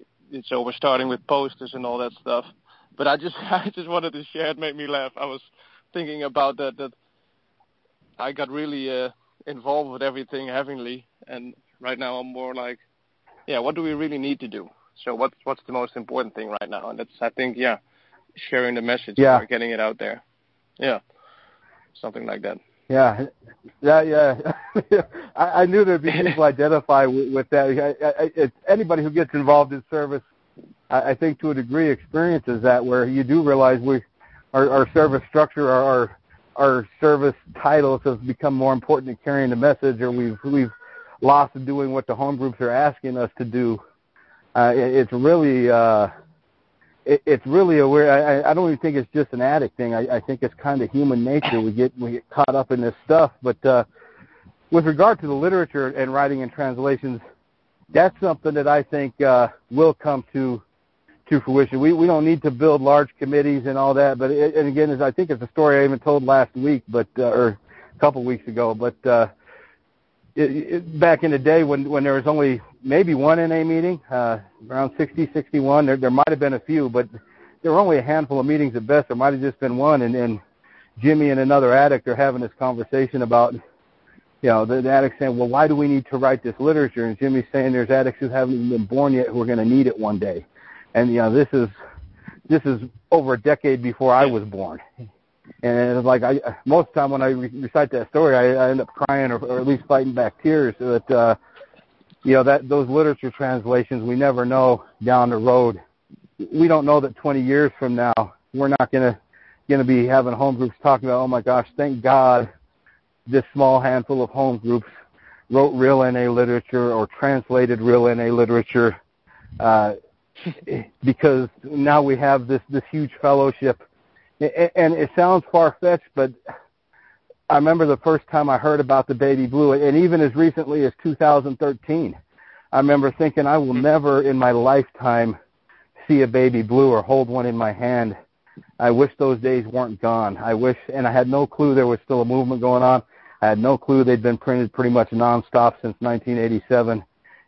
So we're starting with posters and all that stuff. But I just [LAUGHS] I just wanted to share. It made me laugh. I was thinking about that that I got really uh, involved with everything heavily, and right now I'm more like, yeah, what do we really need to do? So what's what's the most important thing right now? And that's I think yeah, sharing the message,
yeah,
getting it out there. Yeah, something like that.
Yeah, yeah, yeah. [LAUGHS] I, I knew there'd be people [LAUGHS] identify with, with that. I, I, it's anybody who gets involved in service, I, I think to a degree experiences that where you do realize we, our, our service structure, our, our our service titles have become more important than carrying the message, or we've we've lost doing what the home groups are asking us to do. Uh, it, it's really uh, it, it's really a weird. I, I don't even think it's just an addict thing. I, I think it's kind of human nature. We get we get caught up in this stuff. But uh, with regard to the literature and writing and translations, that's something that I think uh, will come to to fruition. We we don't need to build large committees and all that. But it, and again, as I think it's a story I even told last week, but uh, or a couple weeks ago. But uh, it, it, back in the day when when there was only maybe one NA meeting, uh, around 60, 61. There, there might have been a few, but there were only a handful of meetings at best. There might have just been one, and, and Jimmy and another addict are having this conversation about, you know, the, the addict saying, well, why do we need to write this literature? And Jimmy's saying there's addicts who haven't even been born yet who are going to need it one day. And, you know, this is, this is over a decade before I was born. And it's like I, most of the time when I recite that story, I, I end up crying or, or at least fighting back tears. That uh, you know that those literature translations we never know down the road. We don't know that 20 years from now we're not going to going to be having home groups talking about oh my gosh thank god this small handful of home groups wrote real NA literature or translated real NA literature uh, because now we have this this huge fellowship. And it sounds far fetched but I remember the first time I heard about the baby blue, and even as recently as 2013, I remember thinking I will never in my lifetime see a baby blue or hold one in my hand. I wish those days weren't gone. I wish, and I had no clue there was still a movement going on. I had no clue they'd been printed pretty much nonstop since 1987.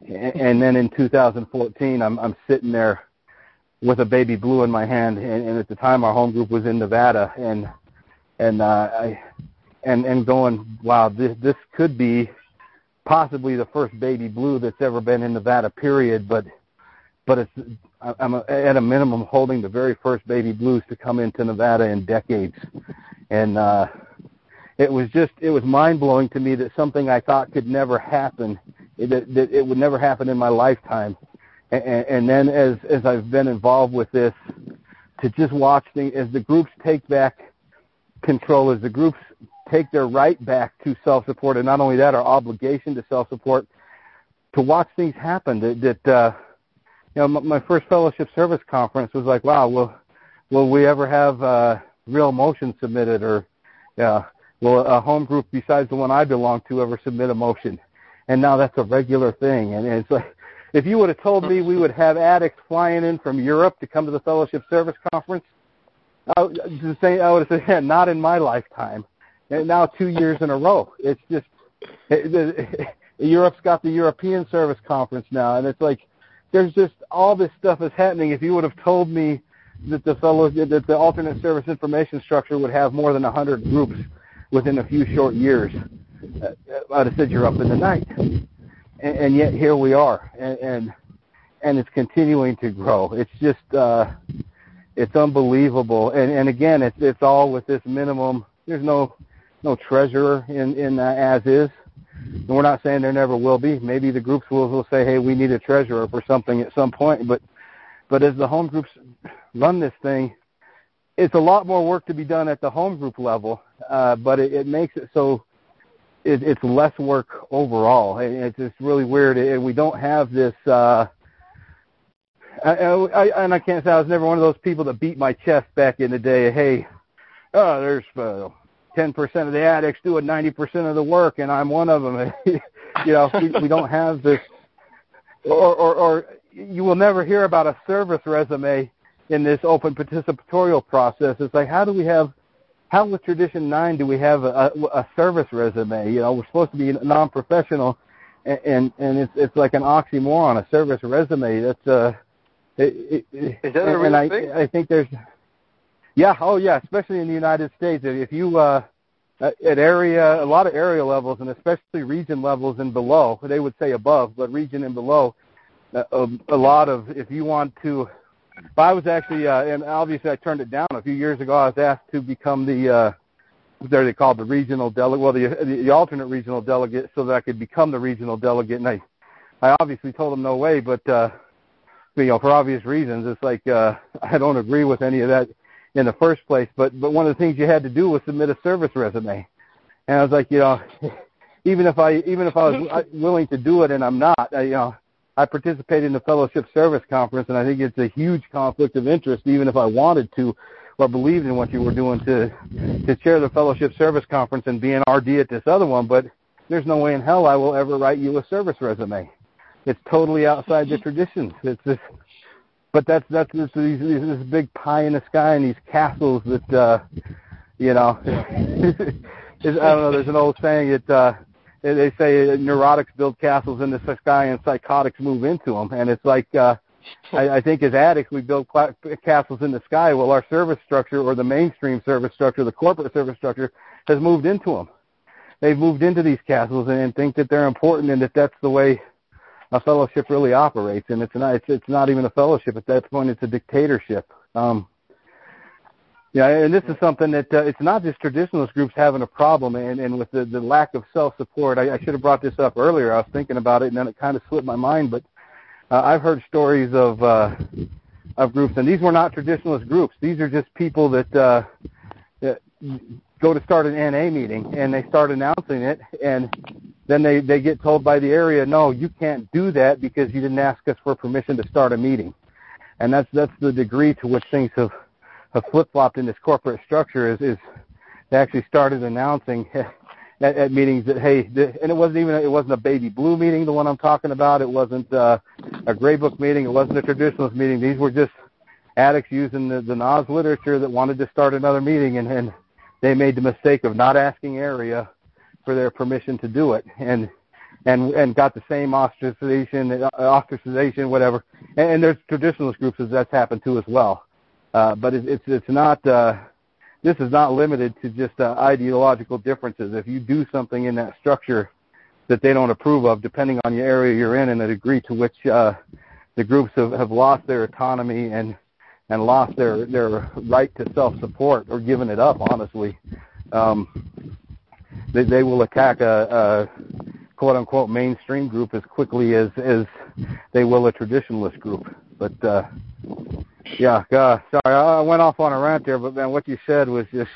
And then in 2014, I'm, I'm sitting there with a baby blue in my hand, and, and at the time our home group was in Nevada, and and uh, I and and going, wow, this this could be possibly the first baby blue that's ever been in Nevada. Period. But but it's I'm at a minimum holding the very first baby blues to come into Nevada in decades, and uh, it was just it was mind blowing to me that something I thought could never happen, that, that it would never happen in my lifetime. And, and then as as I've been involved with this, to just watch as the groups take back control, as the groups take their right back to self-support, and not only that, our obligation to self-support, to watch things happen. That, that uh, you know, my first fellowship service conference was like, wow, will will we ever have uh, real motion submitted, or yeah, will a home group besides the one I belong to ever submit a motion? And now that's a regular thing, and it's [LAUGHS] like. If you would have told me we would have addicts flying in from Europe to come to the fellowship service conference, I, would have said, [LAUGHS] not in my lifetime. And now two years in a row. It's just it, it, [LAUGHS] Europe's got the European Service Conference now, and it's like there's just all this stuff is happening. If you would have told me that the fellow that the alternate service information structure would have more than a hundred groups within a few short years, uh, I'd have said you're up in the night. And, and yet here we are, and, and and it's continuing to grow. It's just uh, it's unbelievable. And and again, it's it's all with this minimum. There's no no treasurer in in uh, as is. And we're not saying there never will be. Maybe the groups will will say, hey, we need a treasurer for something at some point. But but as the home groups run this thing, it's a lot more work to be done at the home group level. Uh, but it, it makes it so it, it's less work overall. It's just really weird, and we don't have this. uh I, I, and I can't say I was never one of those people that beat my chest back in the day. Hey, oh, there's uh, 10% of the addicts doing 90% of the work, and I'm one of them. [LAUGHS] you know, we, we don't have this, or, or, or you will never hear about a service resume in this open participatorial process. It's like, how do we have, how with Tradition 9 do we have a, a service resume? You know, we're supposed to be non-professional, and, and, and it's, it's like an oxymoron, a service resume. That's, uh, it, it,
Is that a real
and
thing?
I, I think there's, yeah, oh yeah, especially in the United States. If you uh, at area, a lot of area levels, and especially region levels and below, they would say above, but region and below, uh, a, a lot of. If you want to, if I was actually, uh, and obviously I turned it down a few years ago. I was asked to become the, uh, what they called, the regional delegate, well, the, the the alternate regional delegate, so that I could become the regional delegate. And I, I obviously told them no way, but uh, you know, for obvious reasons, it's like uh, [LAUGHS] I don't agree with any of that in the first place. But but one of the things you had to do was submit a service resume, and I was like, you know, [LAUGHS] even if I even if I was [LAUGHS] willing to do it and I'm not, I, you know, I participated in the fellowship service conference, and I think it's a huge conflict of interest, even if I wanted to or believed in what you were doing to to chair the fellowship service conference and be an RD at this other one. But there's no way in hell I will ever write you a service resume. It's totally outside the [LAUGHS] traditions. It's just but that's that's this this big pie in the sky and these castles that uh you know [LAUGHS] I don't know there's an old saying that uh they say neurotics build castles in the sky and psychotics move into them and it's like uh I, I think as addicts we build castles in the sky. Well our service structure or the mainstream service structure the corporate service structure has moved into them they've moved into these castles and, and think that they're important and that that's the way a fellowship really operates, and it's not it's, it's not even a fellowship at that point; it's a dictatorship. Um, yeah, and this is something that uh, it's not just traditionalist groups having a problem, and, and with the, the lack of self-support. I, I should have brought this up earlier. I was thinking about it, and then it kind of slipped my mind. But uh, I've heard stories of uh, of groups, and these were not traditionalist groups. These are just people that, uh, that go to start an NA meeting, and they start announcing it, and then they they get told by the area, no, you can't do that because you didn't ask us for permission to start a meeting, and that's that's the degree to which things have have flip flopped in this corporate structure. Is is they actually started announcing [LAUGHS] at, at meetings that hey, the, and it wasn't even it wasn't a baby blue meeting, the one I'm talking about. It wasn't uh, a gray book meeting. It wasn't a traditionalist meeting. These were just addicts using the, the NAWS literature that wanted to start another meeting, and, and they made the mistake of not asking area for their permission to do it, and and and got the same ostracization, ostracization, whatever. And, and there's traditionalist groups that that's happened to as well. Uh, but it, it's it's not. Uh, this is not limited to just uh, ideological differences. If you do something in that structure that they don't approve of, depending on the area you're in and the degree to which uh, the groups have, have lost their autonomy and and lost their their right to self support or given it up, honestly. Um, they, they will attack a, a quote unquote mainstream group as quickly as as they will a traditionalist group. But uh, yeah, uh, sorry, I went off on a rant there, but man, what you said was just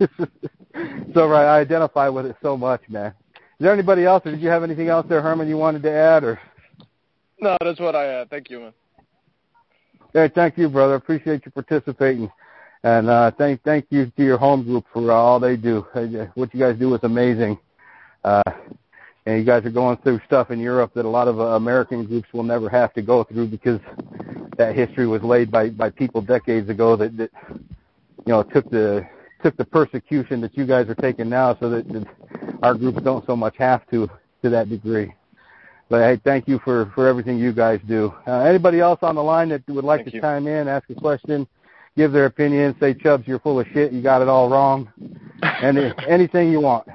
[LAUGHS] so right. I identify with it so much, man. Is there anybody else, or did you have anything else there, Herman, you wanted to add, or?
No, that's what I had. Thank you, man.
Hey, thank you, brother. Appreciate you participating, and uh, thank thank you to your home group for all they do. What you guys do is amazing, uh, and you guys are going through stuff in Europe that a lot of uh, American groups will never have to go through because that history was laid by by people decades ago that that you know took the took the persecution that you guys are taking now, so that, that our groups don't so much have to to that degree. But hey, thank you for for everything you guys do. Uh, anybody else on the line that would like
thank
to
you.
chime in, ask a question, give their opinion, say Chubbs, you're full of shit, you got it all wrong, [LAUGHS] and anything you want.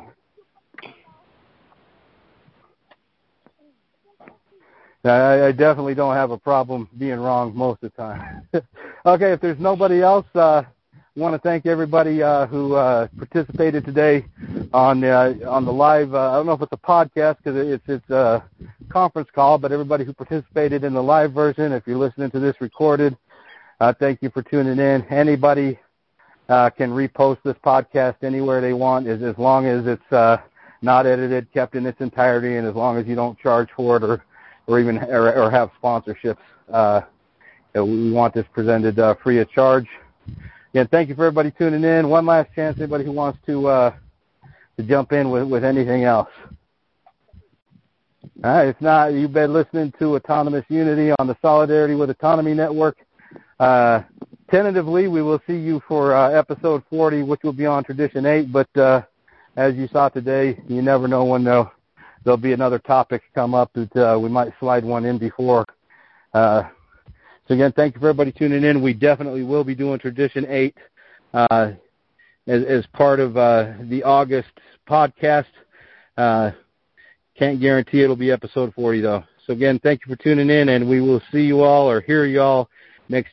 I, I definitely don't have a problem being wrong most of the time. [LAUGHS] okay, if there's nobody else, uh, want to thank everybody uh, who uh, participated today on uh, on the live. Uh, I don't know if it's a podcast because it's it's a conference call, but everybody who participated in the live version, if you're listening to this recorded, uh, thank you for tuning in. Anybody uh, can repost this podcast anywhere they want, as as long as it's not edited, kept in its entirety, and as long as you don't charge for it or or even or, or have sponsorships. We want this presented free of charge. Again, thank you for everybody tuning in. One last chance, anybody who wants to uh, to jump in with, with anything else. All right, if not, you've been listening to Autonomous Unity on the Solidarity with Autonomy Network. Uh, tentatively, we will see you for uh, episode 40, which will be on Tradition 8. But uh, as you saw today, you never know when there'll, there'll be another topic come up that uh, we might slide one in before. So again, thank you for everybody tuning in. We definitely will be doing Tradition 8 uh, as, as part of uh, the August podcast. Uh, can't guarantee it'll be episode 40 though. So again, thank you for tuning in, and we will see you all or hear you all next